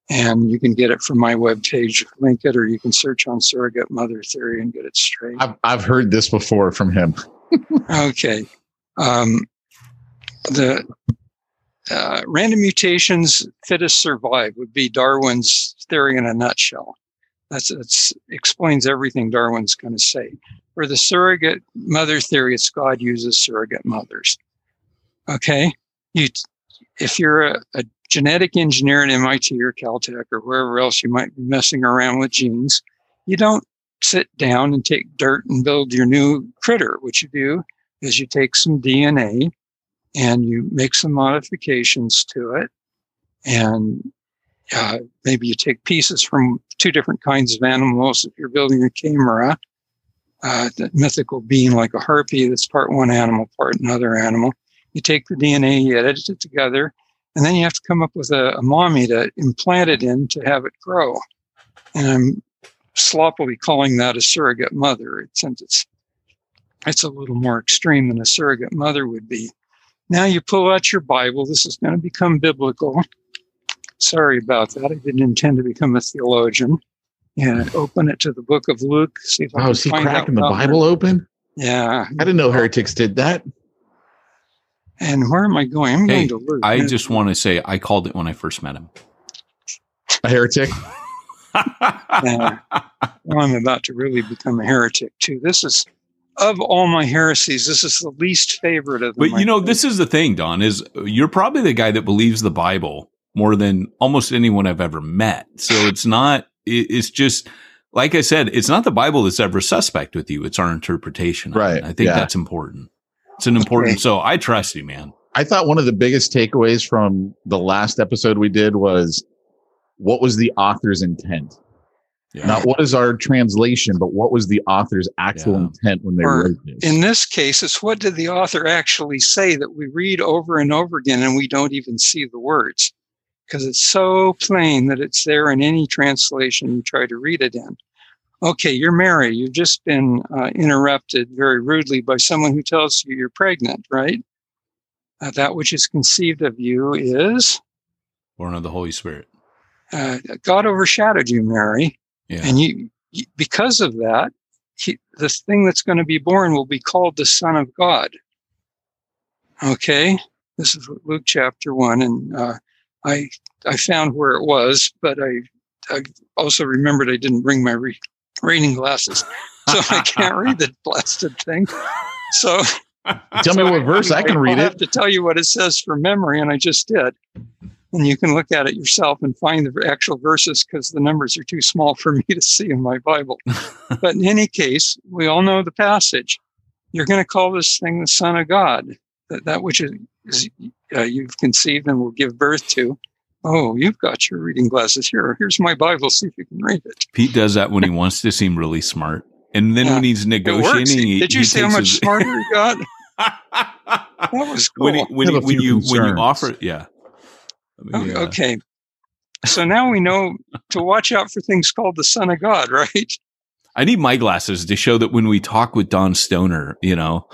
And you can get it from my webpage, link it, or you can search on surrogate mother theory and get it straight. I've, I've heard this before from him. okay. Um, the uh, random mutations fittest survive would be Darwin's theory in a nutshell. That's that's explains everything Darwin's going to say. For the surrogate mother theory, it's God uses surrogate mothers. Okay, you if you're a, a genetic engineer at MIT or Caltech or wherever else you might be messing around with genes, you don't sit down and take dirt and build your new critter. What you do is you take some DNA and you make some modifications to it. And uh, maybe you take pieces from two different kinds of animals. If you're building a chimera, uh, mythical being like a harpy that's part one animal, part another animal. You take the DNA, you edit it together, and then you have to come up with a, a mommy to implant it in to have it grow. And I'm sloppily calling that a surrogate mother, since it's it's a little more extreme than a surrogate mother would be. Now you pull out your Bible. This is going to become biblical. Sorry about that. I didn't intend to become a theologian. And open it to the book of Luke. See if I Wow, is he find cracking the out Bible open? Yeah. I didn't know heretics did that. And where am I going? I'm Hey, going to Luke. I just want to say I called it when I first met him. A heretic. Yeah. well, I'm about to really become a heretic too. This is of all my heresies, this is the least favorite of them. But you know, this is the thing, Don, is you're probably the guy that believes the Bible more than almost anyone I've ever met. So it's not, it's just, like I said, it's not the Bible that's ever suspect with you. It's our interpretation. Right, I think yeah. that's important. It's an important, so I trust you, man. I thought one of the biggest takeaways from the last episode we did was what was the author's intent? Yeah. Not what is our translation, but what was the author's actual Yeah. intent when they Or wrote this? in this case, it's what did the author actually say that we read over and over again and we don't even see the words because it's so plain that it's there in any translation you try to read it in. Okay, you're Mary. You've just been uh, interrupted very rudely by someone who tells you you're pregnant, right? Uh, that which is conceived of you is Born of the Holy Spirit. uh, God overshadowed you, Mary. Yeah. And you, you because of that, he, the thing that's going to be born will be called the Son of God. Okay, this is Luke chapter one, and uh, I I found where it was, but I I also remembered I didn't bring my re- reading glasses, so I can't read the blasted thing. So Tell me so what verse I can I'll read have it. to tell you what it says from memory, and I just did. And you can look at it yourself and find the actual verses because the numbers are too small for me to see in my Bible. but in any case, we all know the passage. You're going to call this thing the Son of God, that, that which is uh, you've conceived and will give birth to. Oh, you've got your reading glasses here. Here's my Bible. See if you can read it. Pete does that when he wants to seem really smart. And then Yeah. when he's negotiating, he- Did you he see how much his- smarter he got? That was cool. when, he, when, he, when few you when you offer, yeah. Oh, Yeah. Okay. So now we know to watch out for things called the Son of God, right? I need my glasses to show that when we talk with Don Stoner, you know,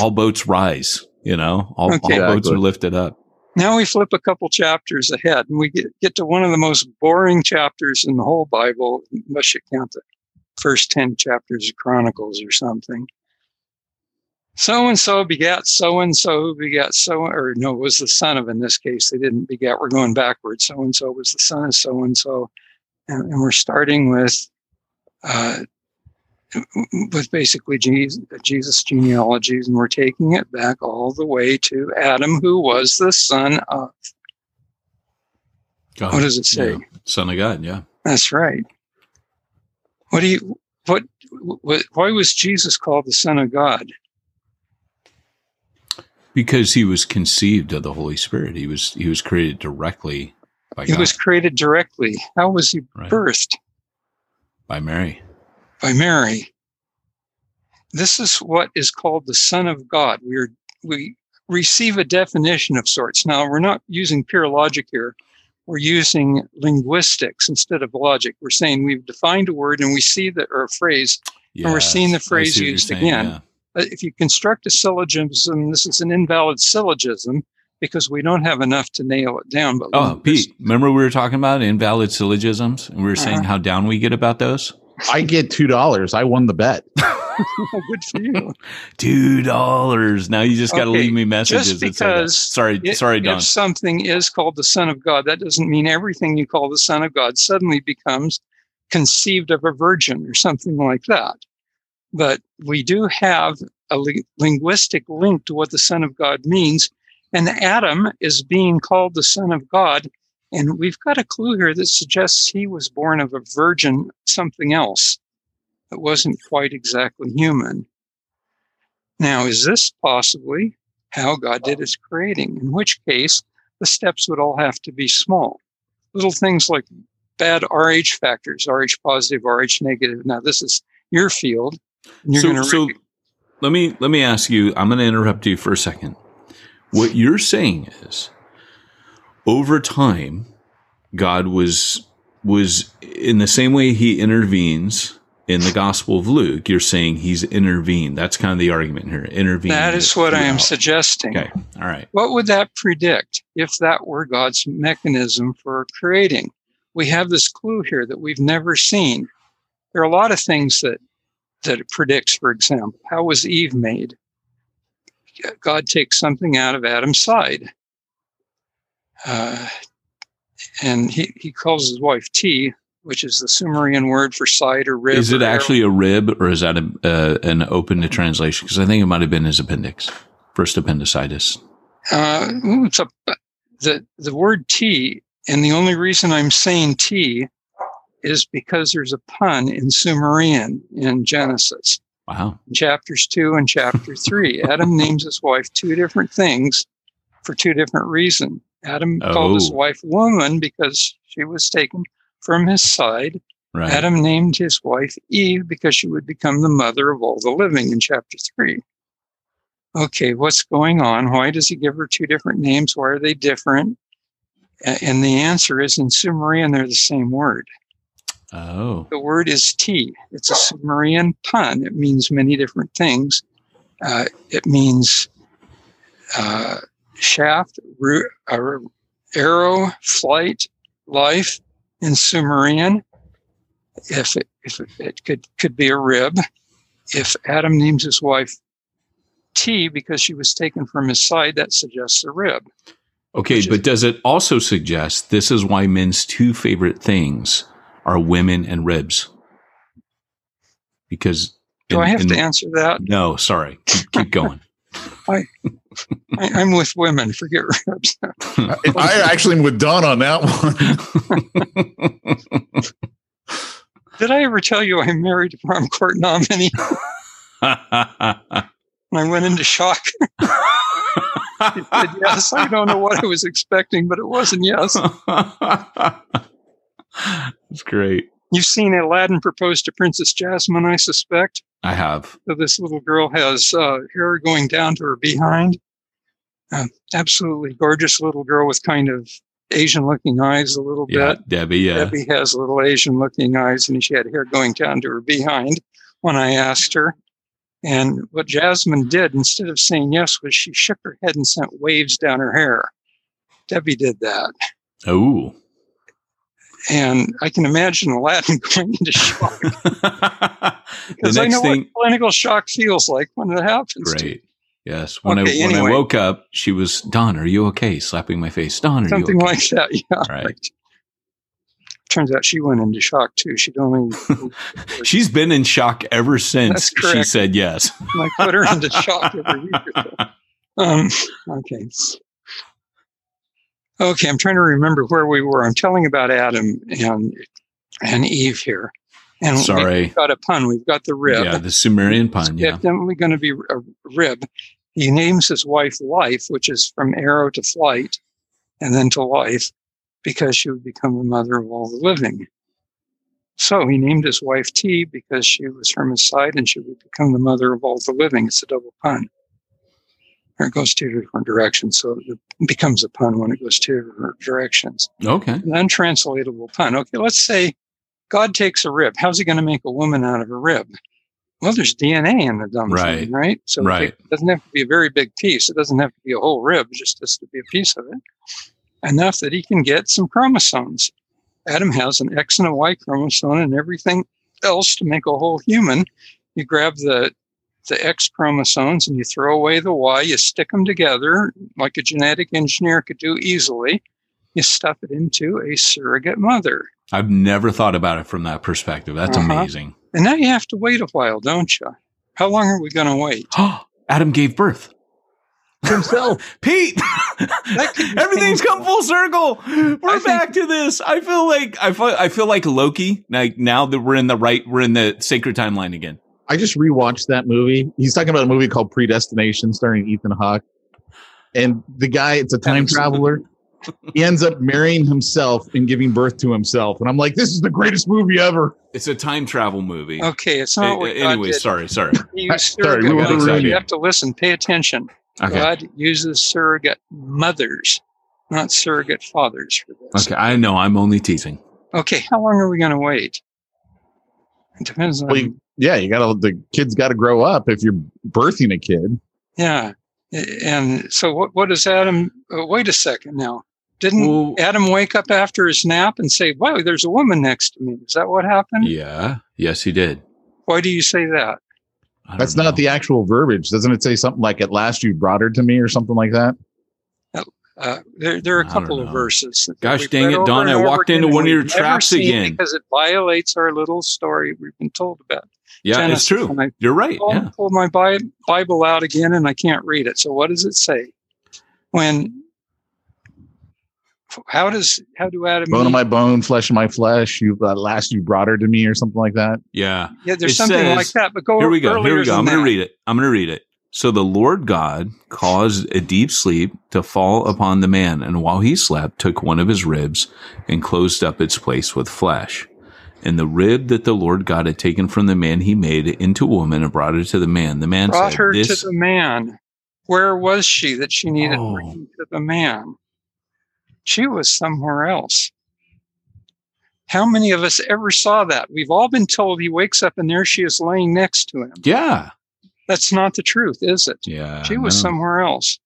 all boats rise. You know, all, Okay. all boats are lifted up. Now we flip a couple chapters ahead and we get, get to one of the most boring chapters in the whole Bible, unless you count the first 10 chapters of Chronicles or something. So and so begat so and so who begat so, or no, it was the son of in this case. They didn't begat, we're going backwards. So and so was the son of so and so. And and we're starting with, uh, with basically Jesus, Jesus genealogies, and we're taking it back all the way to Adam, who was the son of. God. What does it say? Yeah. Son of God. Yeah. That's right. What do you? What? what why was Jesus called the Son of God? Because he was conceived of the Holy Spirit. He was he was created directly by He God, was created directly. How was he Right. birthed? by Mary. By Mary. This is what is called the Son of God. We are we receive a definition of sorts. Now we're not using pure logic here. we're using linguistics instead of logic. We're saying we've defined a word and we see that or a phrase, And we're seeing the phrase see used saying, again. yeah. Uh, if you construct a syllogism, this is an invalid syllogism because we don't have enough to nail it down. But Oh, Pete, remember we were talking about invalid syllogisms and we were saying Uh-huh. how down we get about those? I get two dollars. I won the bet. good for you. Two dollars. Now you just got to Okay, leave me messages. just that that. because Sorry, I- sorry, Don. If something is called the Son of God, that doesn't mean everything you call the Son of God suddenly becomes conceived of a virgin or something like that. But we do have a li- linguistic link to what the Son of God means. And Adam is being called the Son of God. And we've got a clue here that suggests he was born of a virgin, something else that wasn't quite exactly human. Now, is this possibly how God did his creating? In which case, the steps would all have to be small. Little things like bad RH factors, RH positive, RH negative. Now, this is your field. so, so let me let me ask you. I'm going to interrupt you for a second. What you're saying is, over time, God was was in the same way He intervenes in the Gospel of Luke. You're saying He's intervened. That's kind of the argument here. Intervene. that is what I am suggesting. Okay. All right. What would that predict if that were God's mechanism for creating? We have this clue here that we've never seen. There are a lot of things that that it predicts, for example. How was Eve made? God takes something out of Adam's side. Uh, and he, he calls his wife ti, which is the Sumerian word for side or rib. Is it or arrow. actually a rib or is that a, uh, an open to translation? Because I think it might have been his appendix, first appendicitis. Uh, it's a, the the word ti, and the only reason I'm saying ti is because there's a pun in Sumerian in Genesis, Wow. chapters two and chapter three. Adam names his wife two different things for two different reasons. Adam called his Oh. wife woman because she was taken from his side. Right. Adam named his wife Eve because she would become the mother of all the living in chapter three. Okay, what's going on? Why does he give her two different names? Why are they different? And the answer is in Sumerian, they're the same word. oh. The word is ti. It's a Sumerian pun. It means many different things. Uh, it means uh, shaft, ru- uh, arrow, flight, life in Sumerian. If it, if it, it could could be a rib. If Adam names his wife ti because she was taken from his side, that suggests a rib. Okay, Which is- but does it also suggest this is why men's two favorite things are women and ribs? Because Do in- I have in- to answer that? No, sorry. Keep, keep going. I, I'm with women. Forget ribs. I actually am with Don on that one. Did I ever tell you I married a prom court nominee? And I went into shock. Said yes. I don't know what I was expecting, but it wasn't yes. That's great. You've seen Aladdin propose to Princess Jasmine, I suspect. I have. So this little girl has uh, hair going down to her behind. Absolutely gorgeous little girl with kind of Asian looking eyes a little Yeah, bit. Debbie. Yeah. Debbie has little Asian looking eyes, and she had hair going down to her behind when I asked her. And what Jasmine did, instead of saying yes, was she shook her head and sent waves down her hair. Debbie did that. Oh. And I can imagine Aladdin going into shock the because I know thing. what clinical shock feels like when it happens. Great. Yes. When Okay, I when anyway. I woke up, she was Don. Are you okay? Slapping my face. Don, are Something you okay? Something like that. Yeah. Right. Turns out she went into shock too. She'd only She's been in shock ever since she said yes. I put her into shock every week or so. Um, okay. Okay, I'm trying to remember where we were. I'm telling about Adam and and Eve here. And Sorry. we've got a pun. We've got the rib. Yeah, the Sumerian pun. It's Yeah. definitely going to be a rib. He names his wife Life, which is from arrow to flight and then to life, because she would become the mother of all the living. So he named his wife ti because she was from his side and she would become the mother of all the living. It's a double pun. or it goes two different directions. So it becomes a pun when it goes two different directions. Okay. An untranslatable pun. Okay, let's say God takes a rib. How's he going to make a woman out of a rib? Well, there's DNA in the dumb Right. thing, right? So Right. it doesn't have to be a very big piece. It doesn't have to be a whole rib. Just has to be a piece of it. Enough that he can get some chromosomes. Adam has an X and a Y chromosome and everything else to make a whole human. You grab the the X chromosomes and you throw away the Y, you stick them together like a genetic engineer could do easily. You stuff it into a surrogate mother. I've never thought about it from that perspective. That's Uh-huh. amazing. And now you have to wait a while, don't you? How long are we going to wait? Adam gave birth. Himself. Pete, That could everything's come full circle. We're think- back to this. I feel like I feel, I feel like Loki. Like now that we're in the right, we're in the sacred timeline again. I just rewatched that movie. He's talking about a movie called Predestination starring Ethan Hawke. And the guy, it's a time traveler. He ends up marrying himself and giving birth to himself. And I'm like, this is the greatest movie ever. It's a time travel movie. Okay, it's not A- what anyway, did. sorry, sorry. He Sorry, we surrogate were You have to listen, pay attention. Okay, God uses surrogate mothers, not surrogate fathers for this. okay. I know. I'm only teasing. Okay, how long are we going to wait? It depends on. Well, you- yeah, you gotta, the kid's got to grow up if you're birthing a kid. yeah. And so, what, what does Adam? Uh, wait a second now. Didn't Well- Adam wake up after his nap and say, Wow, there's a woman next to me? Is that what happened? Yeah. Yes, he did. Why do you say that? That's know. not the actual verbiage. Doesn't it say something like, at last you brought her to me or something like that? Uh, there, there are a I couple of verses. Gosh dang it, over Don, I walked into one of your we've traps again. because it violates our little story we've been told about. Yeah, Genesis, it's true. I You're right. pull, Yeah. pull my Bible out again and I can't read it. So what does it say? When how does how do Adam Bone of my bone, flesh of my flesh. You, at last you brought her to me or something like that. Yeah. yeah there's it something says- like that but go Here we go. Here we go. I'm going to read it. I'm going to read it. So the Lord God caused a deep sleep to fall upon the man, and while he slept, took one of his ribs and closed up its place with flesh. And the rib that the Lord God had taken from the man, he made into a woman and brought it to the man. The man brought said, her "This to the man where was she that she needed Oh. to the man she was somewhere else how many of us ever saw that we've all been told he wakes up and there she is laying next to him yeah, that's not the truth is it yeah." She was no. somewhere else.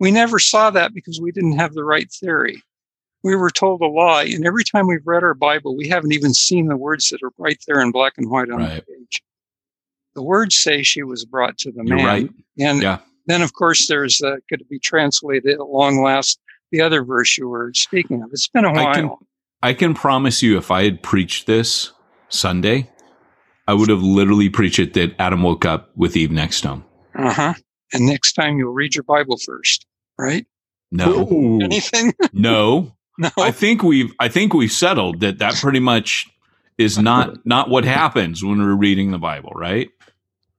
We never saw that because we didn't have the right theory. We were told a lie, and every time we've read our Bible, we haven't even seen the words that are right there in black and white on Right. the page. The words say she was brought to the You're man, right. and Yeah. then of course there's uh, could to be translated at long last the other verse you were speaking of. It's been a while. I can, I can promise you, if I had preached this Sunday, I would have literally preached it that Adam woke up with Eve next to him. Uh huh. And next time you'll read your Bible first, right? No, Ooh. Anything? no. no. I think we've I think we've settled that that pretty much is not not what happens when we're reading the Bible, right?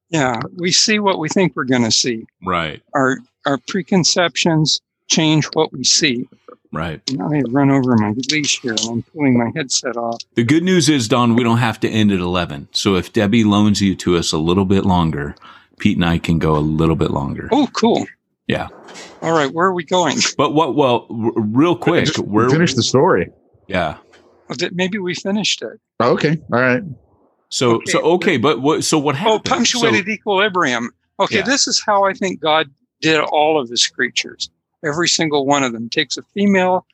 yeah, we see what we think we're going to see. Right, our our preconceptions change what we see. right. Now I run over my leash here and I'm pulling my headset off. The good news is, Don, we don't have to end at eleven. So if Debbie loans you to us a little bit longer, Pete and I can go a little bit longer. Oh, cool. Yeah. All right, where are we going? But what? Well, r- real quick, we're finish the story. yeah. Well, th- Maybe we finished it. Oh, okay. All right. So Okay. so okay, but what? So what oh, happened? Oh, punctuated So- equilibrium. Okay, Yeah. this is how I think God did all of his creatures. Every single one of them. Takes a female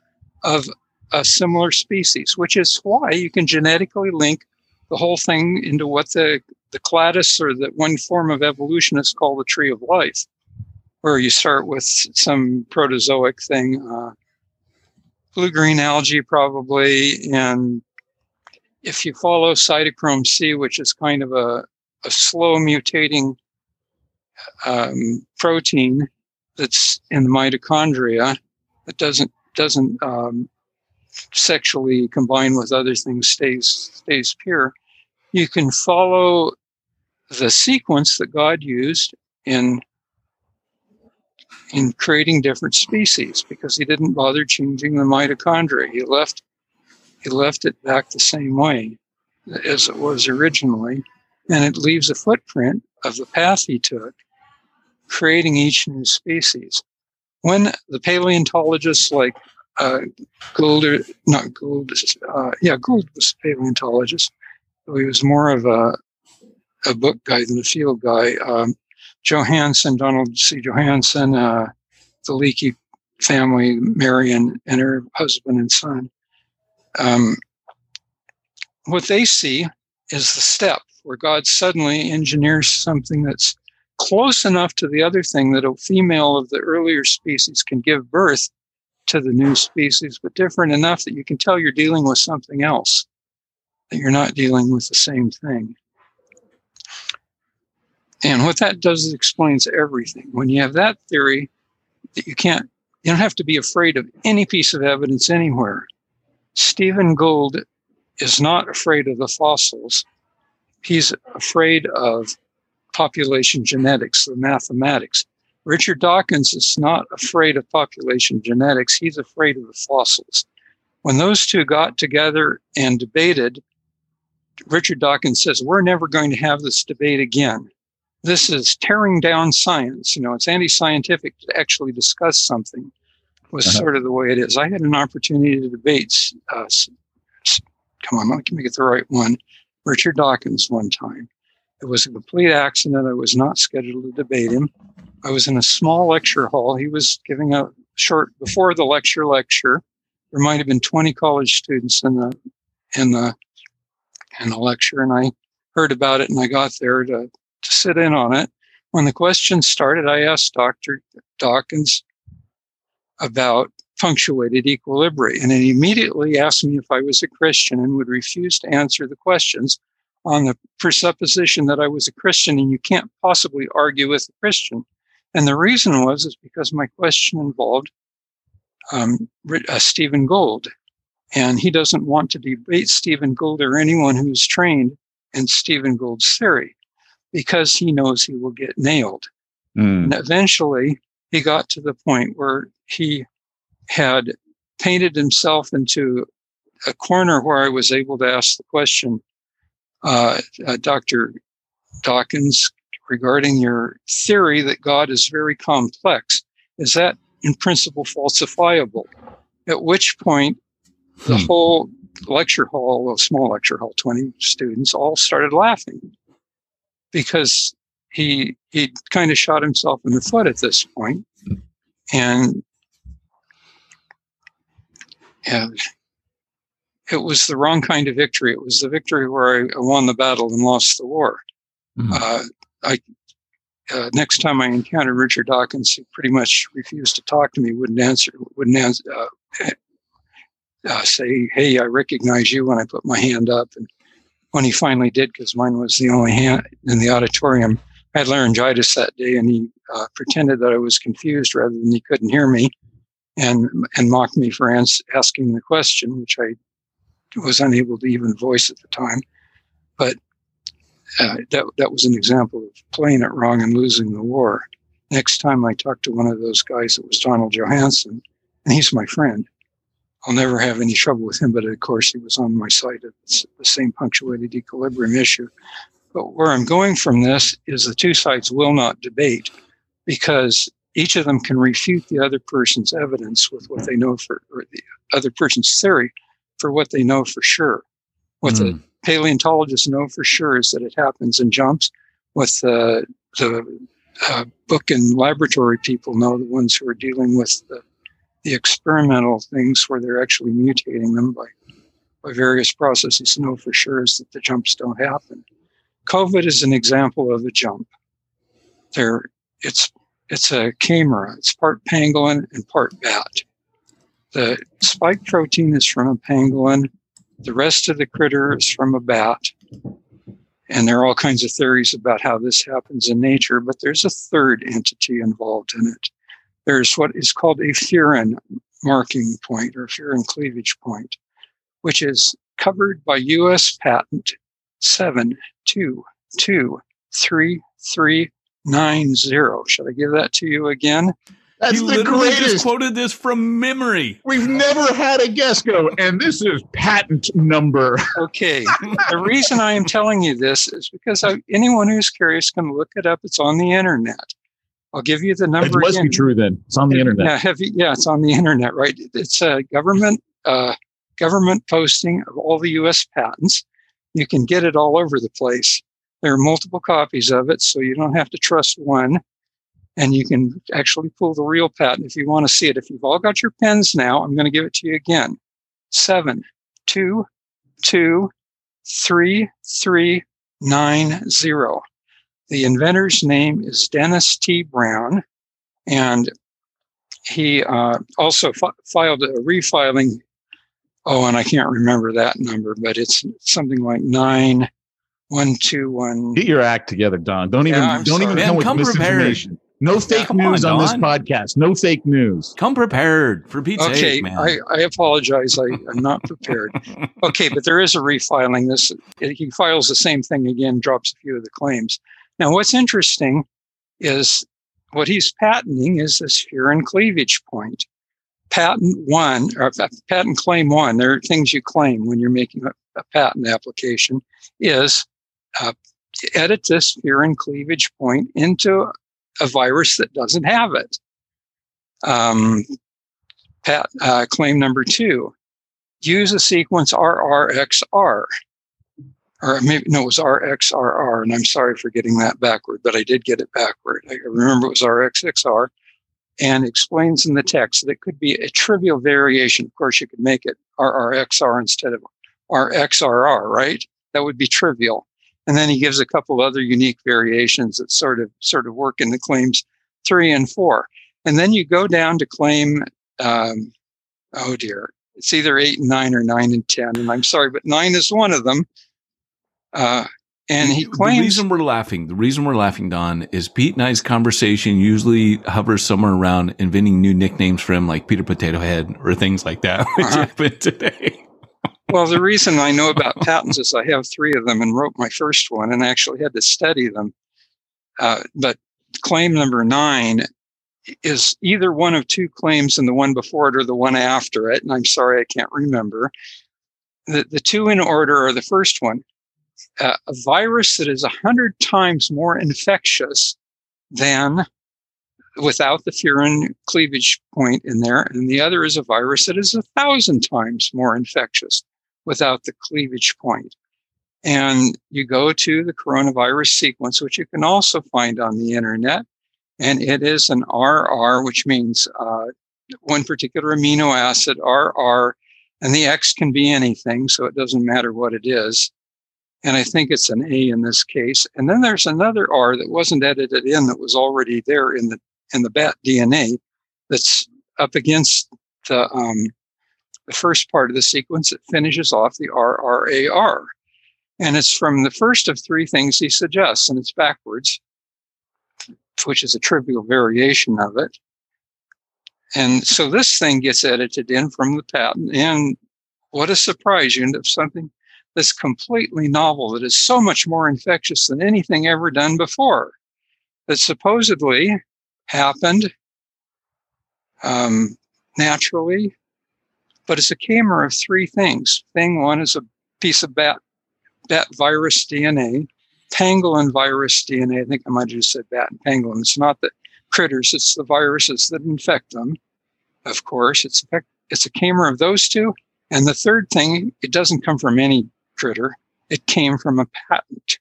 of a similar species, which is why you can genetically link the whole thing into what the, the cladists or the one form of evolution is called the tree of life, where you start with some protozoic thing, uh, blue green algae probably, and if you follow cytochrome C, which is kind of a, a slow mutating um, protein that's in the mitochondria that doesn't doesn't um, sexually combine with other things stays stays pure. You can follow the sequence that God used in in creating different species because he didn't bother changing the mitochondria. He left he left it back the same way as it was originally, and it leaves a footprint of the path he took creating each new species. When the paleontologists like uh, Gould, not Gould, uh, yeah, Gould was a paleontologist. He was more of a, a book guy than a field guy. Um, Johanson, Donald C. Johanson, uh, the Leakey family, Marion and her husband and son. Um, what they see is the step where God suddenly engineers something that's close enough to the other thing that a female of the earlier species can give birth to the new species, but different enough that you can tell you're dealing with something else, that you're not dealing with the same thing. And what that does is explains everything. When you have that theory, that you can't, you don't have to be afraid of any piece of evidence anywhere. Stephen Gould is not afraid of the fossils. He's afraid of population genetics, the mathematics. Richard Dawkins is not afraid of population genetics. He's afraid of the fossils. When those two got together and debated, Richard Dawkins says, We're never going to have this debate again. This is tearing down science. You know, it's anti scientific to actually discuss something, was uh-huh. sort of the way it is. I had an opportunity to debate, uh, come on, let me get the right one, Richard Dawkins one time. It was a complete accident. I was not scheduled to debate him. I was in a small lecture hall. He was giving a short before the lecture lecture. There might have been 20 college students in the in the in the lecture, and I heard about it and I got there to, to sit in on it. When the questions started, I asked Dr. Dawkins about punctuated equilibria, and he immediately asked me if I was a Christian and would refuse to answer the questions on the presupposition that I was a Christian and you can't possibly argue with a Christian. And the reason was is because my question involved um, uh, Stephen Gold, and he doesn't want to debate Stephen Gold or anyone who's trained in Stephen Gold's theory because he knows he will get nailed. Mm. And eventually, he got to the point where he had painted himself into a corner where I was able to ask the question uh, uh, Dr. Dawkins regarding your theory that God is very complex. Is that in principle falsifiable? At which point, the hmm. whole lecture hall, a small lecture hall, 20 students, all started laughing because he he kind of shot himself in the foot at this point. And yeah, it was the wrong kind of victory. It was the victory where I won the battle and lost the war. Mm-hmm. Uh, I uh, next time I encountered Richard Dawkins, he pretty much refused to talk to me. Wouldn't answer. Wouldn't answer, uh, uh, say, "Hey, I recognize you." When I put my hand up, and when he finally did, because mine was the only hand in the auditorium, I had laryngitis that day, and he uh, pretended that I was confused rather than he couldn't hear me, and and mocked me for ans- asking the question, which I was unable to even voice at the time. But uh, that that was an example of playing it wrong and losing the war. Next time I talked to one of those guys, it was Donald Johansen, and he's my friend. I'll never have any trouble with him, but of course he was on my side at the same punctuated equilibrium issue. But where I'm going from this is the two sides will not debate because each of them can refute the other person's evidence with what they know for or the other person's theory for what they know for sure. What mm. the hmm. paleontologists know for sure is that it happens in jumps. What the, the uh, book and laboratory people know, the ones who are dealing with the, the experimental things where they're actually mutating them by, by various processes, know for sure is that the jumps don't happen. COVID is an example of a jump. There, it's it's a camera. It's part pangolin and part bat. The spike protein is from a pangolin. The rest of the critter is from a bat. And there are all kinds of theories about how this happens in nature, but there's a third entity involved in it. There's what is called a furin marking point or furin cleavage point, which is covered by US patent 7223390. Should I give that to you again? That's you the literally greatest. just quoted this from memory. We've never had a guest go, and this is patent number. okay. the reason I am telling you this is because I, anyone who's curious can look it up. It's on the internet. I'll give you the number. It number must again. be true then. It's on the internet. Yeah, heavy, yeah, it's on the internet, right? It's a government uh, government posting of all the U.S. patents. You can get it all over the place. There are multiple copies of it, so you don't have to trust one, and you can actually pull the real patent if you want to see it. If you've all got your pens now, I'm going to give it to you again. Seven, two, two, three, three, nine, zero. The inventor's name is Dennis T. Brown, and he uh, also fi- filed a refiling. Oh, and I can't remember that number, but it's something like nine one two one. Get your act together, Don. Don't even Yeah, I'm don't even sorry. come Man, with come prepared. Misinformation. No fake Come on, news on, this podcast. No fake news. Come prepared for Pete's Okay, sake, man. I, I apologize. I, I'm not prepared. okay, but there is a refiling. This he files the same thing again, drops a few of the claims. Now, what's interesting is what he's patenting is this furin cleavage point. Patent one, or uh, patent claim one, there are things you claim when you're making a, a patent application, is uh, edit this furin cleavage point into a virus that doesn't have it. Um, pat, uh, claim number two, use a sequence RRXR. Or maybe, no, it was RXRR, and I'm sorry for getting that backward, but I did get it backward. I remember it was RXXR, and explains in the text that it could be a trivial variation. Of course, you could make it RRXR instead of RXRR, right? That would be trivial. And then he gives a couple other unique variations that sort of sort of work in the claims three and four. And then you go down to claim, um, oh dear, it's either eight and nine or nine and ten. And I'm sorry, but nine is one of them. Uh, and he the claims reason we're laughing, the reason we're laughing, Don, is Pete and I's conversation usually hovers somewhere around inventing new nicknames for him, like Peter Potato Head or things like that, which Uh-huh. happened today. Well, the reason I know about patents is I have three of them and wrote my first one and actually had to study them. Uh, but claim number nine is either one of two claims and the one before it or the one after it. And I'm sorry, I can't remember. The, the two in order are the first one uh, a virus that is a hundred times more infectious than without the furin cleavage point in there. And the other is a virus that is a thousand times more infectious without the cleavage point. And you go to the coronavirus sequence, which you can also find on the internet. And it is an RR, which means uh, one particular amino acid, RR, and the X can be anything, so it doesn't matter what it is. And I think it's an A in this case. And then there's another R that wasn't edited in that was already there in the in the bat DNA that's up against the um, the first part of the sequence that finishes off the RRAR. And it's from the first of three things he suggests, and it's backwards, which is a trivial variation of it. And so this thing gets edited in from the patent. And what a surprise, you have something that's completely novel, that is so much more infectious than anything ever done before, that supposedly happened um, naturally, but it's a chamber of three things. Thing one is a piece of bat bat virus DNA, pangolin virus DNA. I think I might have just said bat and pangolin. It's not the critters; it's the viruses that infect them. Of course, it's it's a of those two. And the third thing, it doesn't come from any critter; it came from a patent.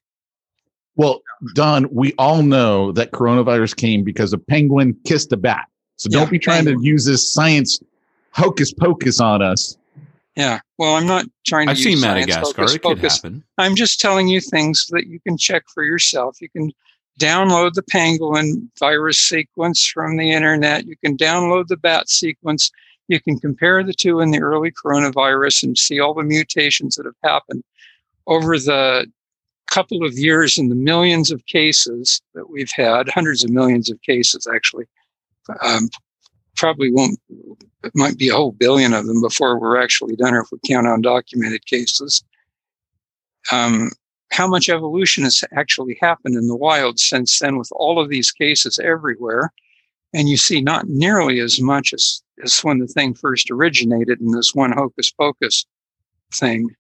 Well, Don, we all know that coronavirus came because a penguin kissed a bat. So don't Yeah, be trying penguin. to use this science hocus pocus on us. Yeah. Well, I'm not trying to. I've use seen science Madagascar. hocus It could pocus. happen. I'm just telling you things that you can check for yourself. You can download the pangolin virus sequence from the internet. You can download the bat sequence. You can compare the two in the early coronavirus and see all the mutations that have happened over the couple of years and the millions of cases that we've had, hundreds of millions of cases actually. Um, probably won't, it might be a whole billion of them before we're actually done, or if we count undocumented cases. Um, how much evolution has actually happened in the wild since then with all of these cases everywhere. And you see not nearly as much as, as when the thing first originated in this one hocus pocus thing.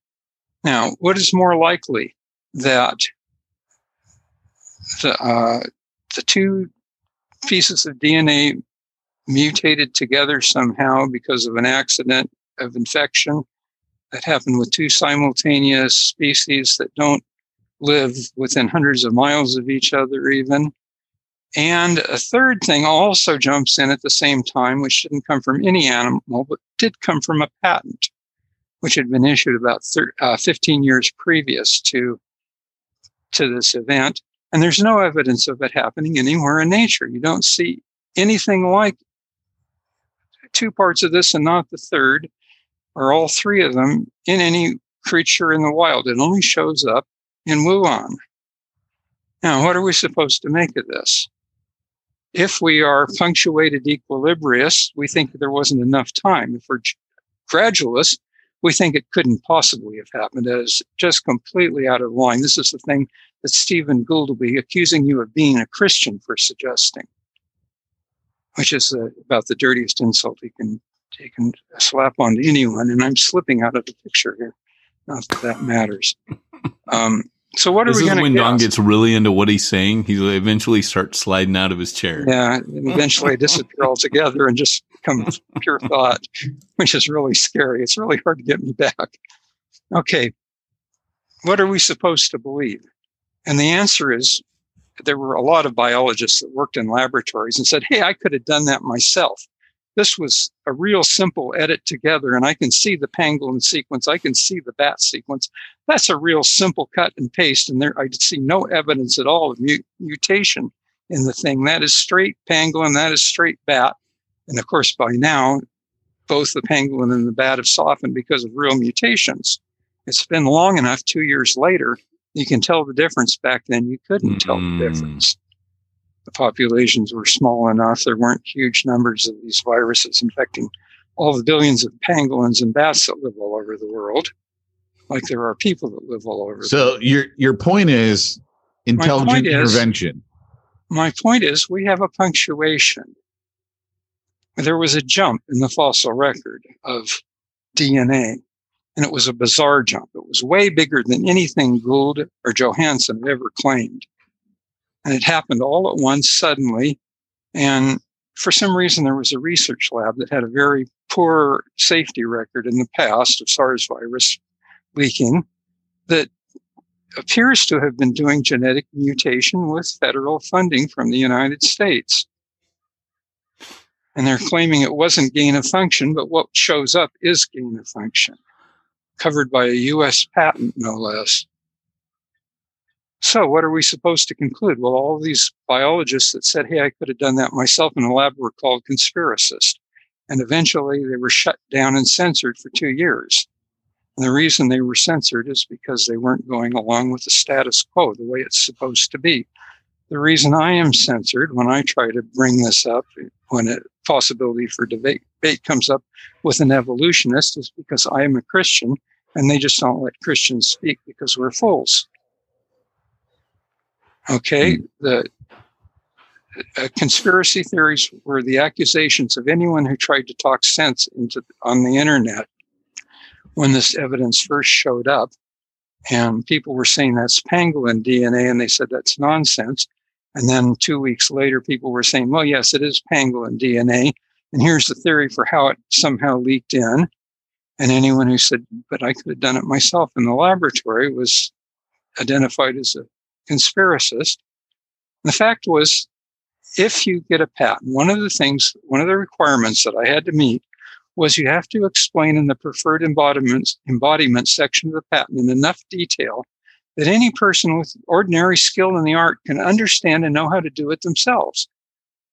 Now, what is more likely that the, uh, the two pieces of DNA mutated together somehow because of an accident of infection that happened with two simultaneous species that don't live within hundreds of miles of each other, even. And a third thing also jumps in at the same time, which didn't come from any animal, but did come from a patent, which had been issued about thir- uh, 15 years previous to, to this event. And there's no evidence of it happening anywhere in nature. You don't see anything like two parts of this and not the third, or all three of them in any creature in the wild. It only shows up in Wuhan. Now, what are we supposed to make of this? If we are punctuated equilibrists, we think that there wasn't enough time. If we're gradualists, we think it couldn't possibly have happened as just completely out of line. This is the thing that Stephen Gould will be accusing you of being a Christian for suggesting, which is uh, about the dirtiest insult he can take and slap onto anyone. And I'm slipping out of the picture here. Not that that matters. Um, so what this are we going to when get? Don gets really into what he's saying. He eventually starts sliding out of his chair. Yeah, and eventually disappear altogether and just become pure thought, which is really scary. It's really hard to get me back. Okay, what are we supposed to believe? And the answer is there were a lot of biologists that worked in laboratories and said, hey, I could have done that myself. This was a real simple edit together, and I can see the pangolin sequence. I can see the bat sequence. That's a real simple cut and paste, and there I see no evidence at all of mu- mutation in the thing. That is straight pangolin. That is straight bat. And of course, by now, both the pangolin and the bat have softened because of real mutations. It's been long enough, two years later, you can tell the difference. Back then, you couldn't tell Mm. the difference. The populations were small enough. There weren't huge numbers of these viruses infecting all the billions of pangolins and bats that live all over the world, like there are people that live all over. the So your your point is intelligent point is- intervention. My point is, we have a punctuation. There was a jump in the fossil record of DNA, and it was a bizarre jump. It was way bigger than anything Gould or Johansson had ever claimed. And it happened all at once, suddenly. And for some reason, there was a research lab that had a very poor safety record in the past of SARS virus leaking that appears to have been doing genetic mutation with federal funding from the United States. And they're claiming it wasn't gain of function, but what shows up is gain of function, covered by a US patent, no less. So, what are we supposed to conclude? Well, all these biologists that said, hey, I could have done that myself in a lab were called conspiracists. And eventually they were shut down and censored for two years. And the reason they were censored is because they weren't going along with the status quo, the way it's supposed to be. The reason I am censored when I try to bring this up, when a possibility for debate, debate comes up with an evolutionist, is because I am a Christian and they just don't let Christians speak because we're fools. Okay, the uh, conspiracy theories were the accusations of anyone who tried to talk sense into on the internet when this evidence first showed up. And people were saying that's pangolin DNA, and they said that's nonsense. And then two weeks later, people were saying, well, yes, it is pangolin DNA. And here's the theory for how it somehow leaked in. And anyone who said, but I could have done it myself in the laboratory was identified as a conspiracist. And the fact was, if you get a patent, one of the things, one of the requirements that I had to meet was you have to explain in the preferred embodiment, embodiment section of the patent in enough detail that any person with ordinary skill in the art can understand and know how to do it themselves.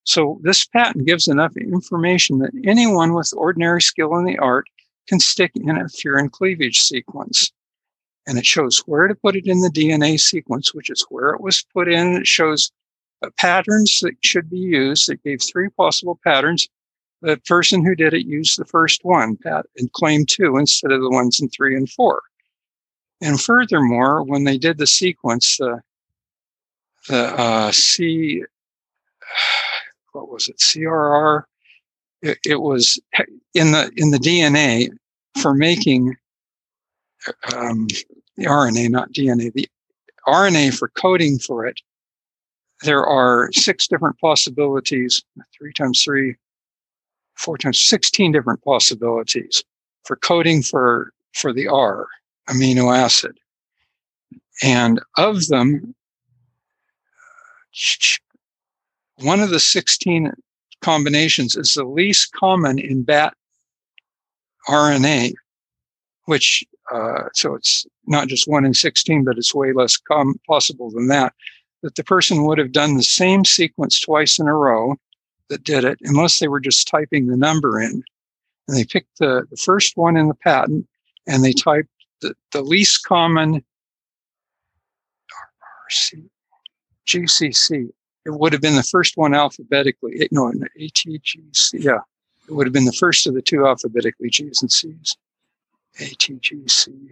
So this patent gives enough information that anyone with ordinary skill in the art can stick in a furin cleavage sequence. And it shows where to put it in the DNA sequence, which is where it was put in. It shows uh, patterns that should be used. It gave three possible patterns. The person who did it used the first one, and claimed two instead of the ones in three and four. And furthermore, when they did the sequence, the the uh, C, what was it, CRR? It, it was eh, in the in the DNA for making uh, um, the RNA, not DNA. The RNA for coding for it there are six different possibilities, three times three, four times 16 different possibilities for coding for, for the R amino acid. And of them, uh, one of the 16 combinations is the least common in bat RNA, which, uh, so it's not just one in 16, but it's way less com- possible than that, that the person would have done the same sequence twice in a row that did it, unless they were just typing the number in. And they picked the, the first one in the patent and they typed the, the least common RC, GCC. It would have been the first one alphabetically. It, no, ATGC. Yeah, it would have been the first of the two alphabetically G's and C's. ATGC.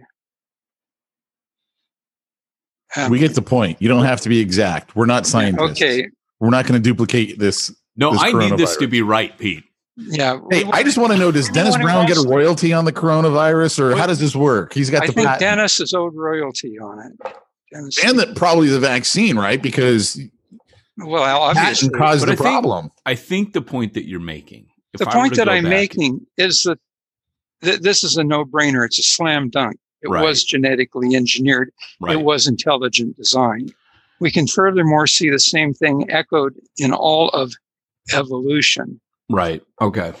Um, we get the point. You don't have to be exact. We're not scientists. Okay. We're not going to duplicate this. No, this I need this to be right, Pete. Yeah. Hey, I just want to know: Does Dennis Brown get a royalty on the coronavirus, or how does this work? He's got I the think patent. Dennis is owed royalty on it. Dennis, and that probably the vaccine, right? Because well, obviously, patent caused But the I think- problem. I think the point that you're making. the point that I'm back- making is that th- this is a no-brainer. It's a slam dunk. It Right. was genetically engineered. right? It was intelligent design. We can furthermore see the same thing echoed in all of evolution. Right. Okay.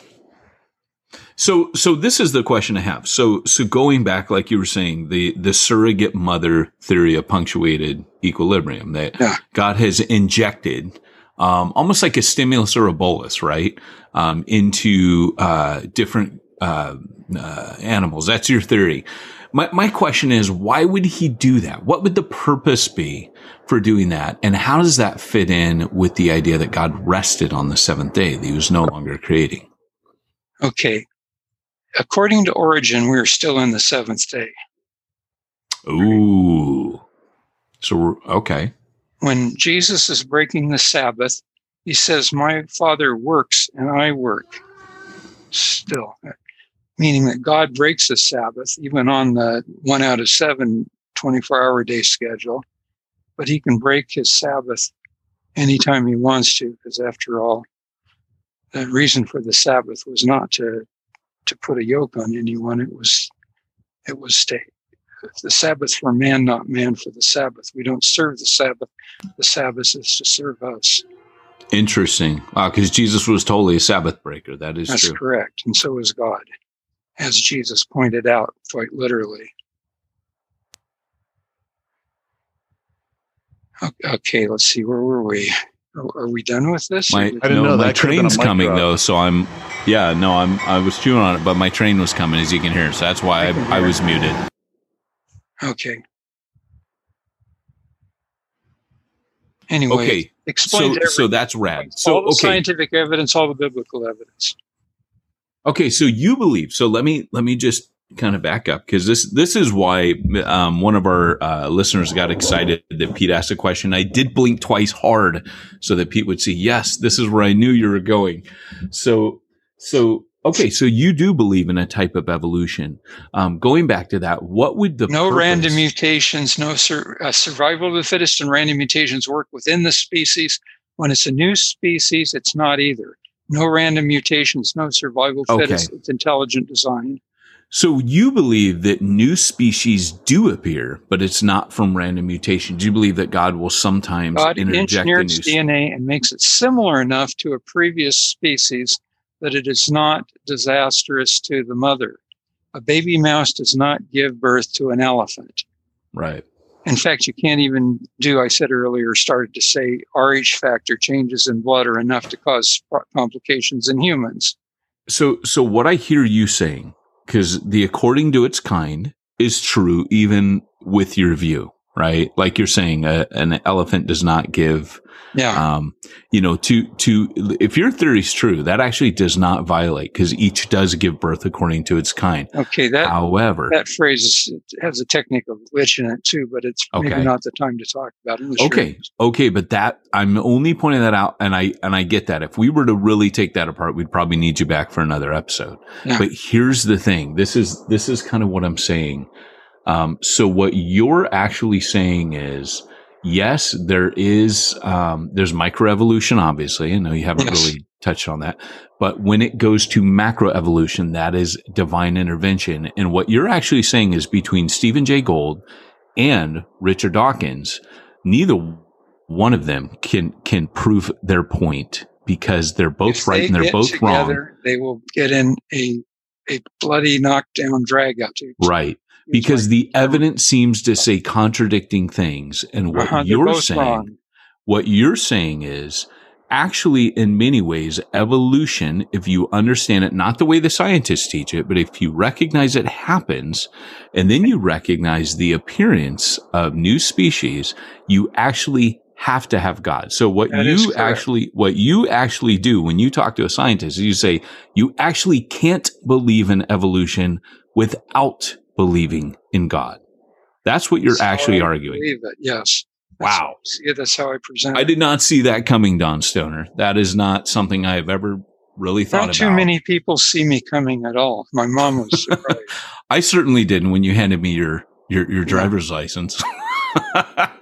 So so this is the question I have. So so going back, like you were saying, the the surrogate mother theory of punctuated equilibrium that Yeah. God has injected um, almost like a stimulus or a bolus, right, um, into uh, different uh, uh, animals. That's your theory. My my question is, why would he do that? What would the purpose be for doing that? And how does that fit in with the idea that God rested on the seventh day, that he was no longer creating? Okay. According to Origin, we're still in the seventh day. Ooh. So, we're- okay. When Jesus is breaking the Sabbath, he says, My Father works and I work still, meaning that God breaks the Sabbath, even on the one out of seven 24 hour day schedule, but he can break his Sabbath anytime he wants to, because after all, the reason for the Sabbath was not to to put a yoke on anyone. It was it was to the Sabbath for man, not man for the Sabbath. We don't serve the Sabbath. The Sabbath is to serve us. Interesting. Ah, because Jesus was totally a Sabbath breaker. That is That's true. correct. And so is God, as Jesus pointed out quite literally. Okay, let's see. Where were we? Are, are we done with this? My, I didn't no, know my that could've been a train's coming drop. though, so I'm, yeah, no, I'm, I was chewing on it, but my train was coming, as you can hear, so that's why I I, I was muted. Okay. Anyway, Okay, explain so so that's rad. So all the okay, scientific evidence, all the biblical evidence. Okay, so you believe. So let me let me just kind of back up because this this is why um, one of our uh, listeners got excited that Pete asked a question. I did blink twice hard so that Pete would see. Yes, this is where I knew you were going. So so okay, so you do believe in a type of evolution. Um, going back to that, what would the no purpose- random mutations, no sur- uh, survival of the fittest and random mutations work within the species. When it's a new species, it's not either. No random mutations, no survival Okay. fittest. It's intelligent design. So you believe that new species do appear, but it's not from random mutation. Do you believe that God will sometimes God interject a engineered new its DNA and makes it similar enough to a previous species that it is not disastrous to the mother. A baby mouse does not give birth to an elephant. right? In fact, you can't even do, I said earlier, started to say RH factor changes in blood are enough to cause complications in humans. So, so what I hear you saying, because the according to its kind is true, even with your view, right? Like you're saying, a, an elephant does not give, Yeah. um, you know, to, to, if your theory is true, that actually does not violate because each does give birth according to its kind. okay. That, However, that phrase is, has a technical glitch in it too, but it's Okay. maybe not the time to talk about it. Okay. Okay. But that, I'm only pointing that out. And I, and I get that. If we were to really take that apart, we'd probably need you back for another episode. Yeah. But here's the thing. This is, this is kind of what I'm saying. Um, so what you're actually saying is yes, there is, um, there's microevolution, obviously. I know you haven't Yes. really touched on that. But when it goes to macroevolution, that is divine intervention. And what you're actually saying is between Stephen Jay Gould and Richard Dawkins, neither one of them can, can prove their point because they're both If right they and they're both wrong. together, They will get in a a bloody knockdown drag out. to- Right. Because like, the evidence seems to say contradicting things. And what uh-huh, you're saying, wrong. what you're saying is actually, in many ways, evolution, if you understand it, not the way the scientists teach it, but if you recognize it happens, and then you recognize the appearance of new species, you actually have to have God. So what That you actually, what you actually do when you talk to a scientist is you say, you actually can't believe in evolution without believing in God. That's what you're That's actually arguing. It, yes. That's- Wow. See, that's how I present. I did not see that coming, Don Stoner. That is not something I have ever really thought about. Not too about. many people see me coming at all. My mom was surprised. I certainly didn't when you handed me your your, your driver's license.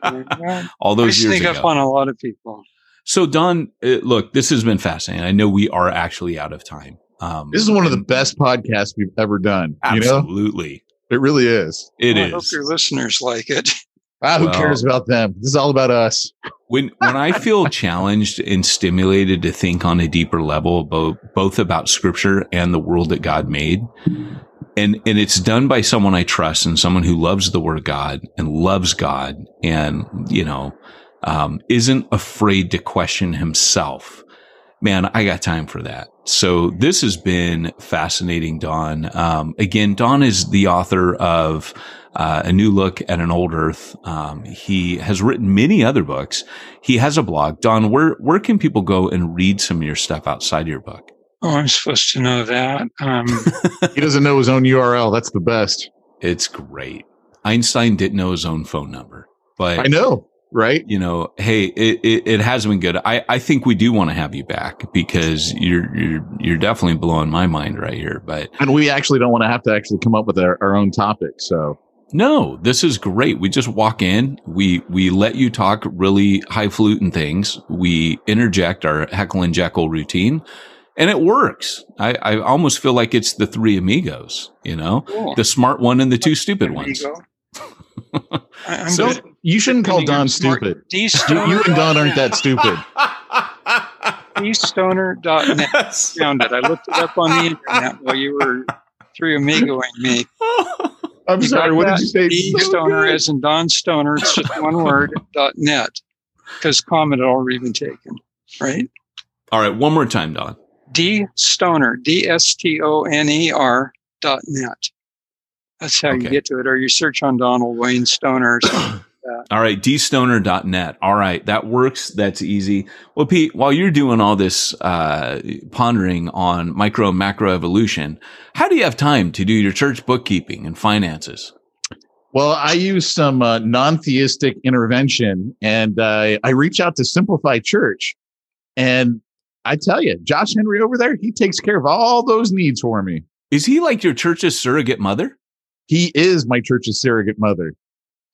Well, All I those years sneak ago. up on a lot of people. so, Don, uh, look, this has been fascinating. I know we are actually out of time. Um, This is one of the best podcasts we've ever done. You know, Absolutely, it really is. it Well, is. I hope your listeners like it. Ah, who Well- cares about them? This is all about us. when when I feel challenged and stimulated to think on a deeper level, both both about Scripture and the world that God made, and and it's done by someone I trust and someone who loves the Word of God and loves God, and you know, um, isn't afraid to question himself. Man, I got time for that. So this has been fascinating, Don. Um, again, Don is the author of uh, A New Look at an Old Earth. Um, he has written many other books. He has a blog. Don, where where can people go and read some of your stuff outside your book? Oh, I'm supposed to know that. Um, He doesn't know his own URL. That's the best. It's great. Einstein didn't know his own phone number, but I know, right? you know, hey, it, it, it has been good. I, I think we do want to have you back because you're, you're, you're definitely blowing my mind right here. But And we actually don't want to have to actually come up with our, our own topic. So no, this is great. We just walk in, we, we let you talk really highfalutin things. We interject our heckle and jekyll routine and it works. I, I almost feel like it's the three amigos, you know, cool. the smart one and the two stupid ones. You go. I, I'm So- good. you shouldn't call Don stupid. D You, you and Don aren't that stupid. dstoner.net. Found it. I looked it up on the internet while you were three amigoing me. I'm You sorry. got What that? did you say? D So stoner good. as in Don Stoner. It's just one word. dot net because comment had already been taken. Right. All right. One more time, Don. D Stoner. D S T O N E R dot net. That's how Okay. you get to it, or you search on Donald Wayne Stoner. Or something. All right, dstoner.net. All right, that works. That's easy. Well, Pete, while you're doing all this uh, pondering on micro and macro evolution, how do you have time to do your church bookkeeping and finances? Well, I use some uh, non-theistic intervention, and uh, I reach out to Simplify Church, and I tell you, Josh Henry over there, he takes care of all those needs for me. Is he like your church's surrogate mother? He is my church's surrogate mother.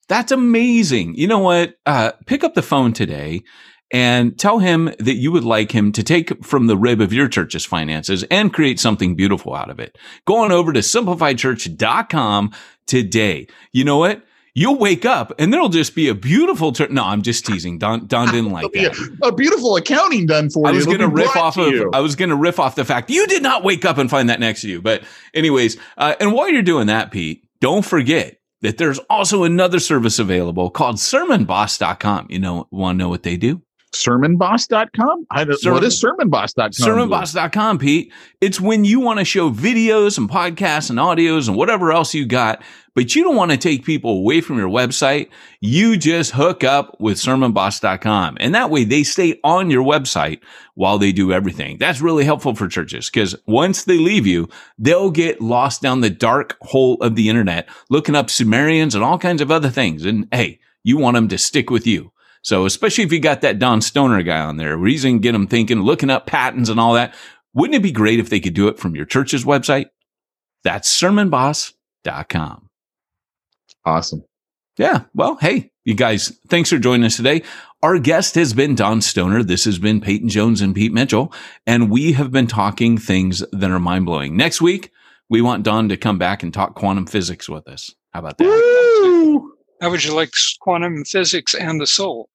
That's amazing. You know what? Uh, pick up the phone today and tell him that you would like him to take from the rib of your church's finances and create something beautiful out of it. Go on over to simplifiedchurch.com today. You know what? You'll wake up and there'll just be a beautiful church. No, I'm just teasing. Don, Don didn't like that. a, a beautiful accounting done for I you. I was going to riff off of, you. I was going to riff off the fact you did not wake up and find that next to you. But anyways, uh, and while you're doing that, Pete, don't forget that there's also another service available called sermonboss.com. You know, want to know what they do? sermonboss.com. I don't, Sermon- what is sermonboss.com? Sermonboss.com, Pete. It's when you want to show videos and podcasts and audios and whatever else you got, but you don't want to take people away from your website. You just hook up with sermonboss.com. And that way they stay on your website while they do everything. That's really helpful for churches because once they leave you, they'll get lost down the dark hole of the internet looking up Sumerians and all kinds of other things. And hey, you want them to stick with you. So especially if you got that Don Stoner guy on there, where he's going to get them thinking, looking up patents and all that. Wouldn't it be great if they could do it from your church's website? That's sermonboss.com. Awesome. Yeah. Well, hey, you guys, thanks for joining us today. Our guest has been Don Stoner. This has been Peyton Jones and Pete Mitchell, and we have been talking things that are mind blowing. Next week, we want Don to come back and talk quantum physics with us. How about that? How would you like quantum physics and the soul?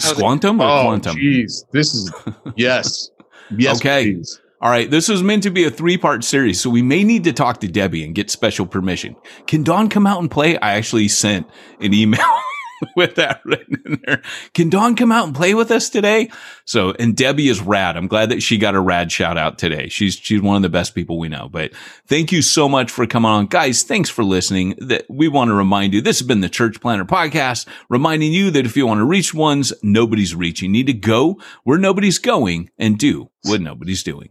How they- Quantum or Oh, quantum? jeez. This is, yes. Yes. Okay. please. All right, this was meant to be a three part series, so we may need to talk to Debbie and get special permission. Can Dawn come out and play? I actually sent an email with that written in there. Can Dawn come out and play with us today? So, and Debbie is rad. I'm glad that she got a rad shout out today. She's she's one of the best people we know. But thank you so much for coming on, guys. Thanks for listening. That we want to remind you this has been the Church Planner Podcast, reminding you that if you want to reach ones nobody's reaching, need to go where nobody's going and do what nobody's doing.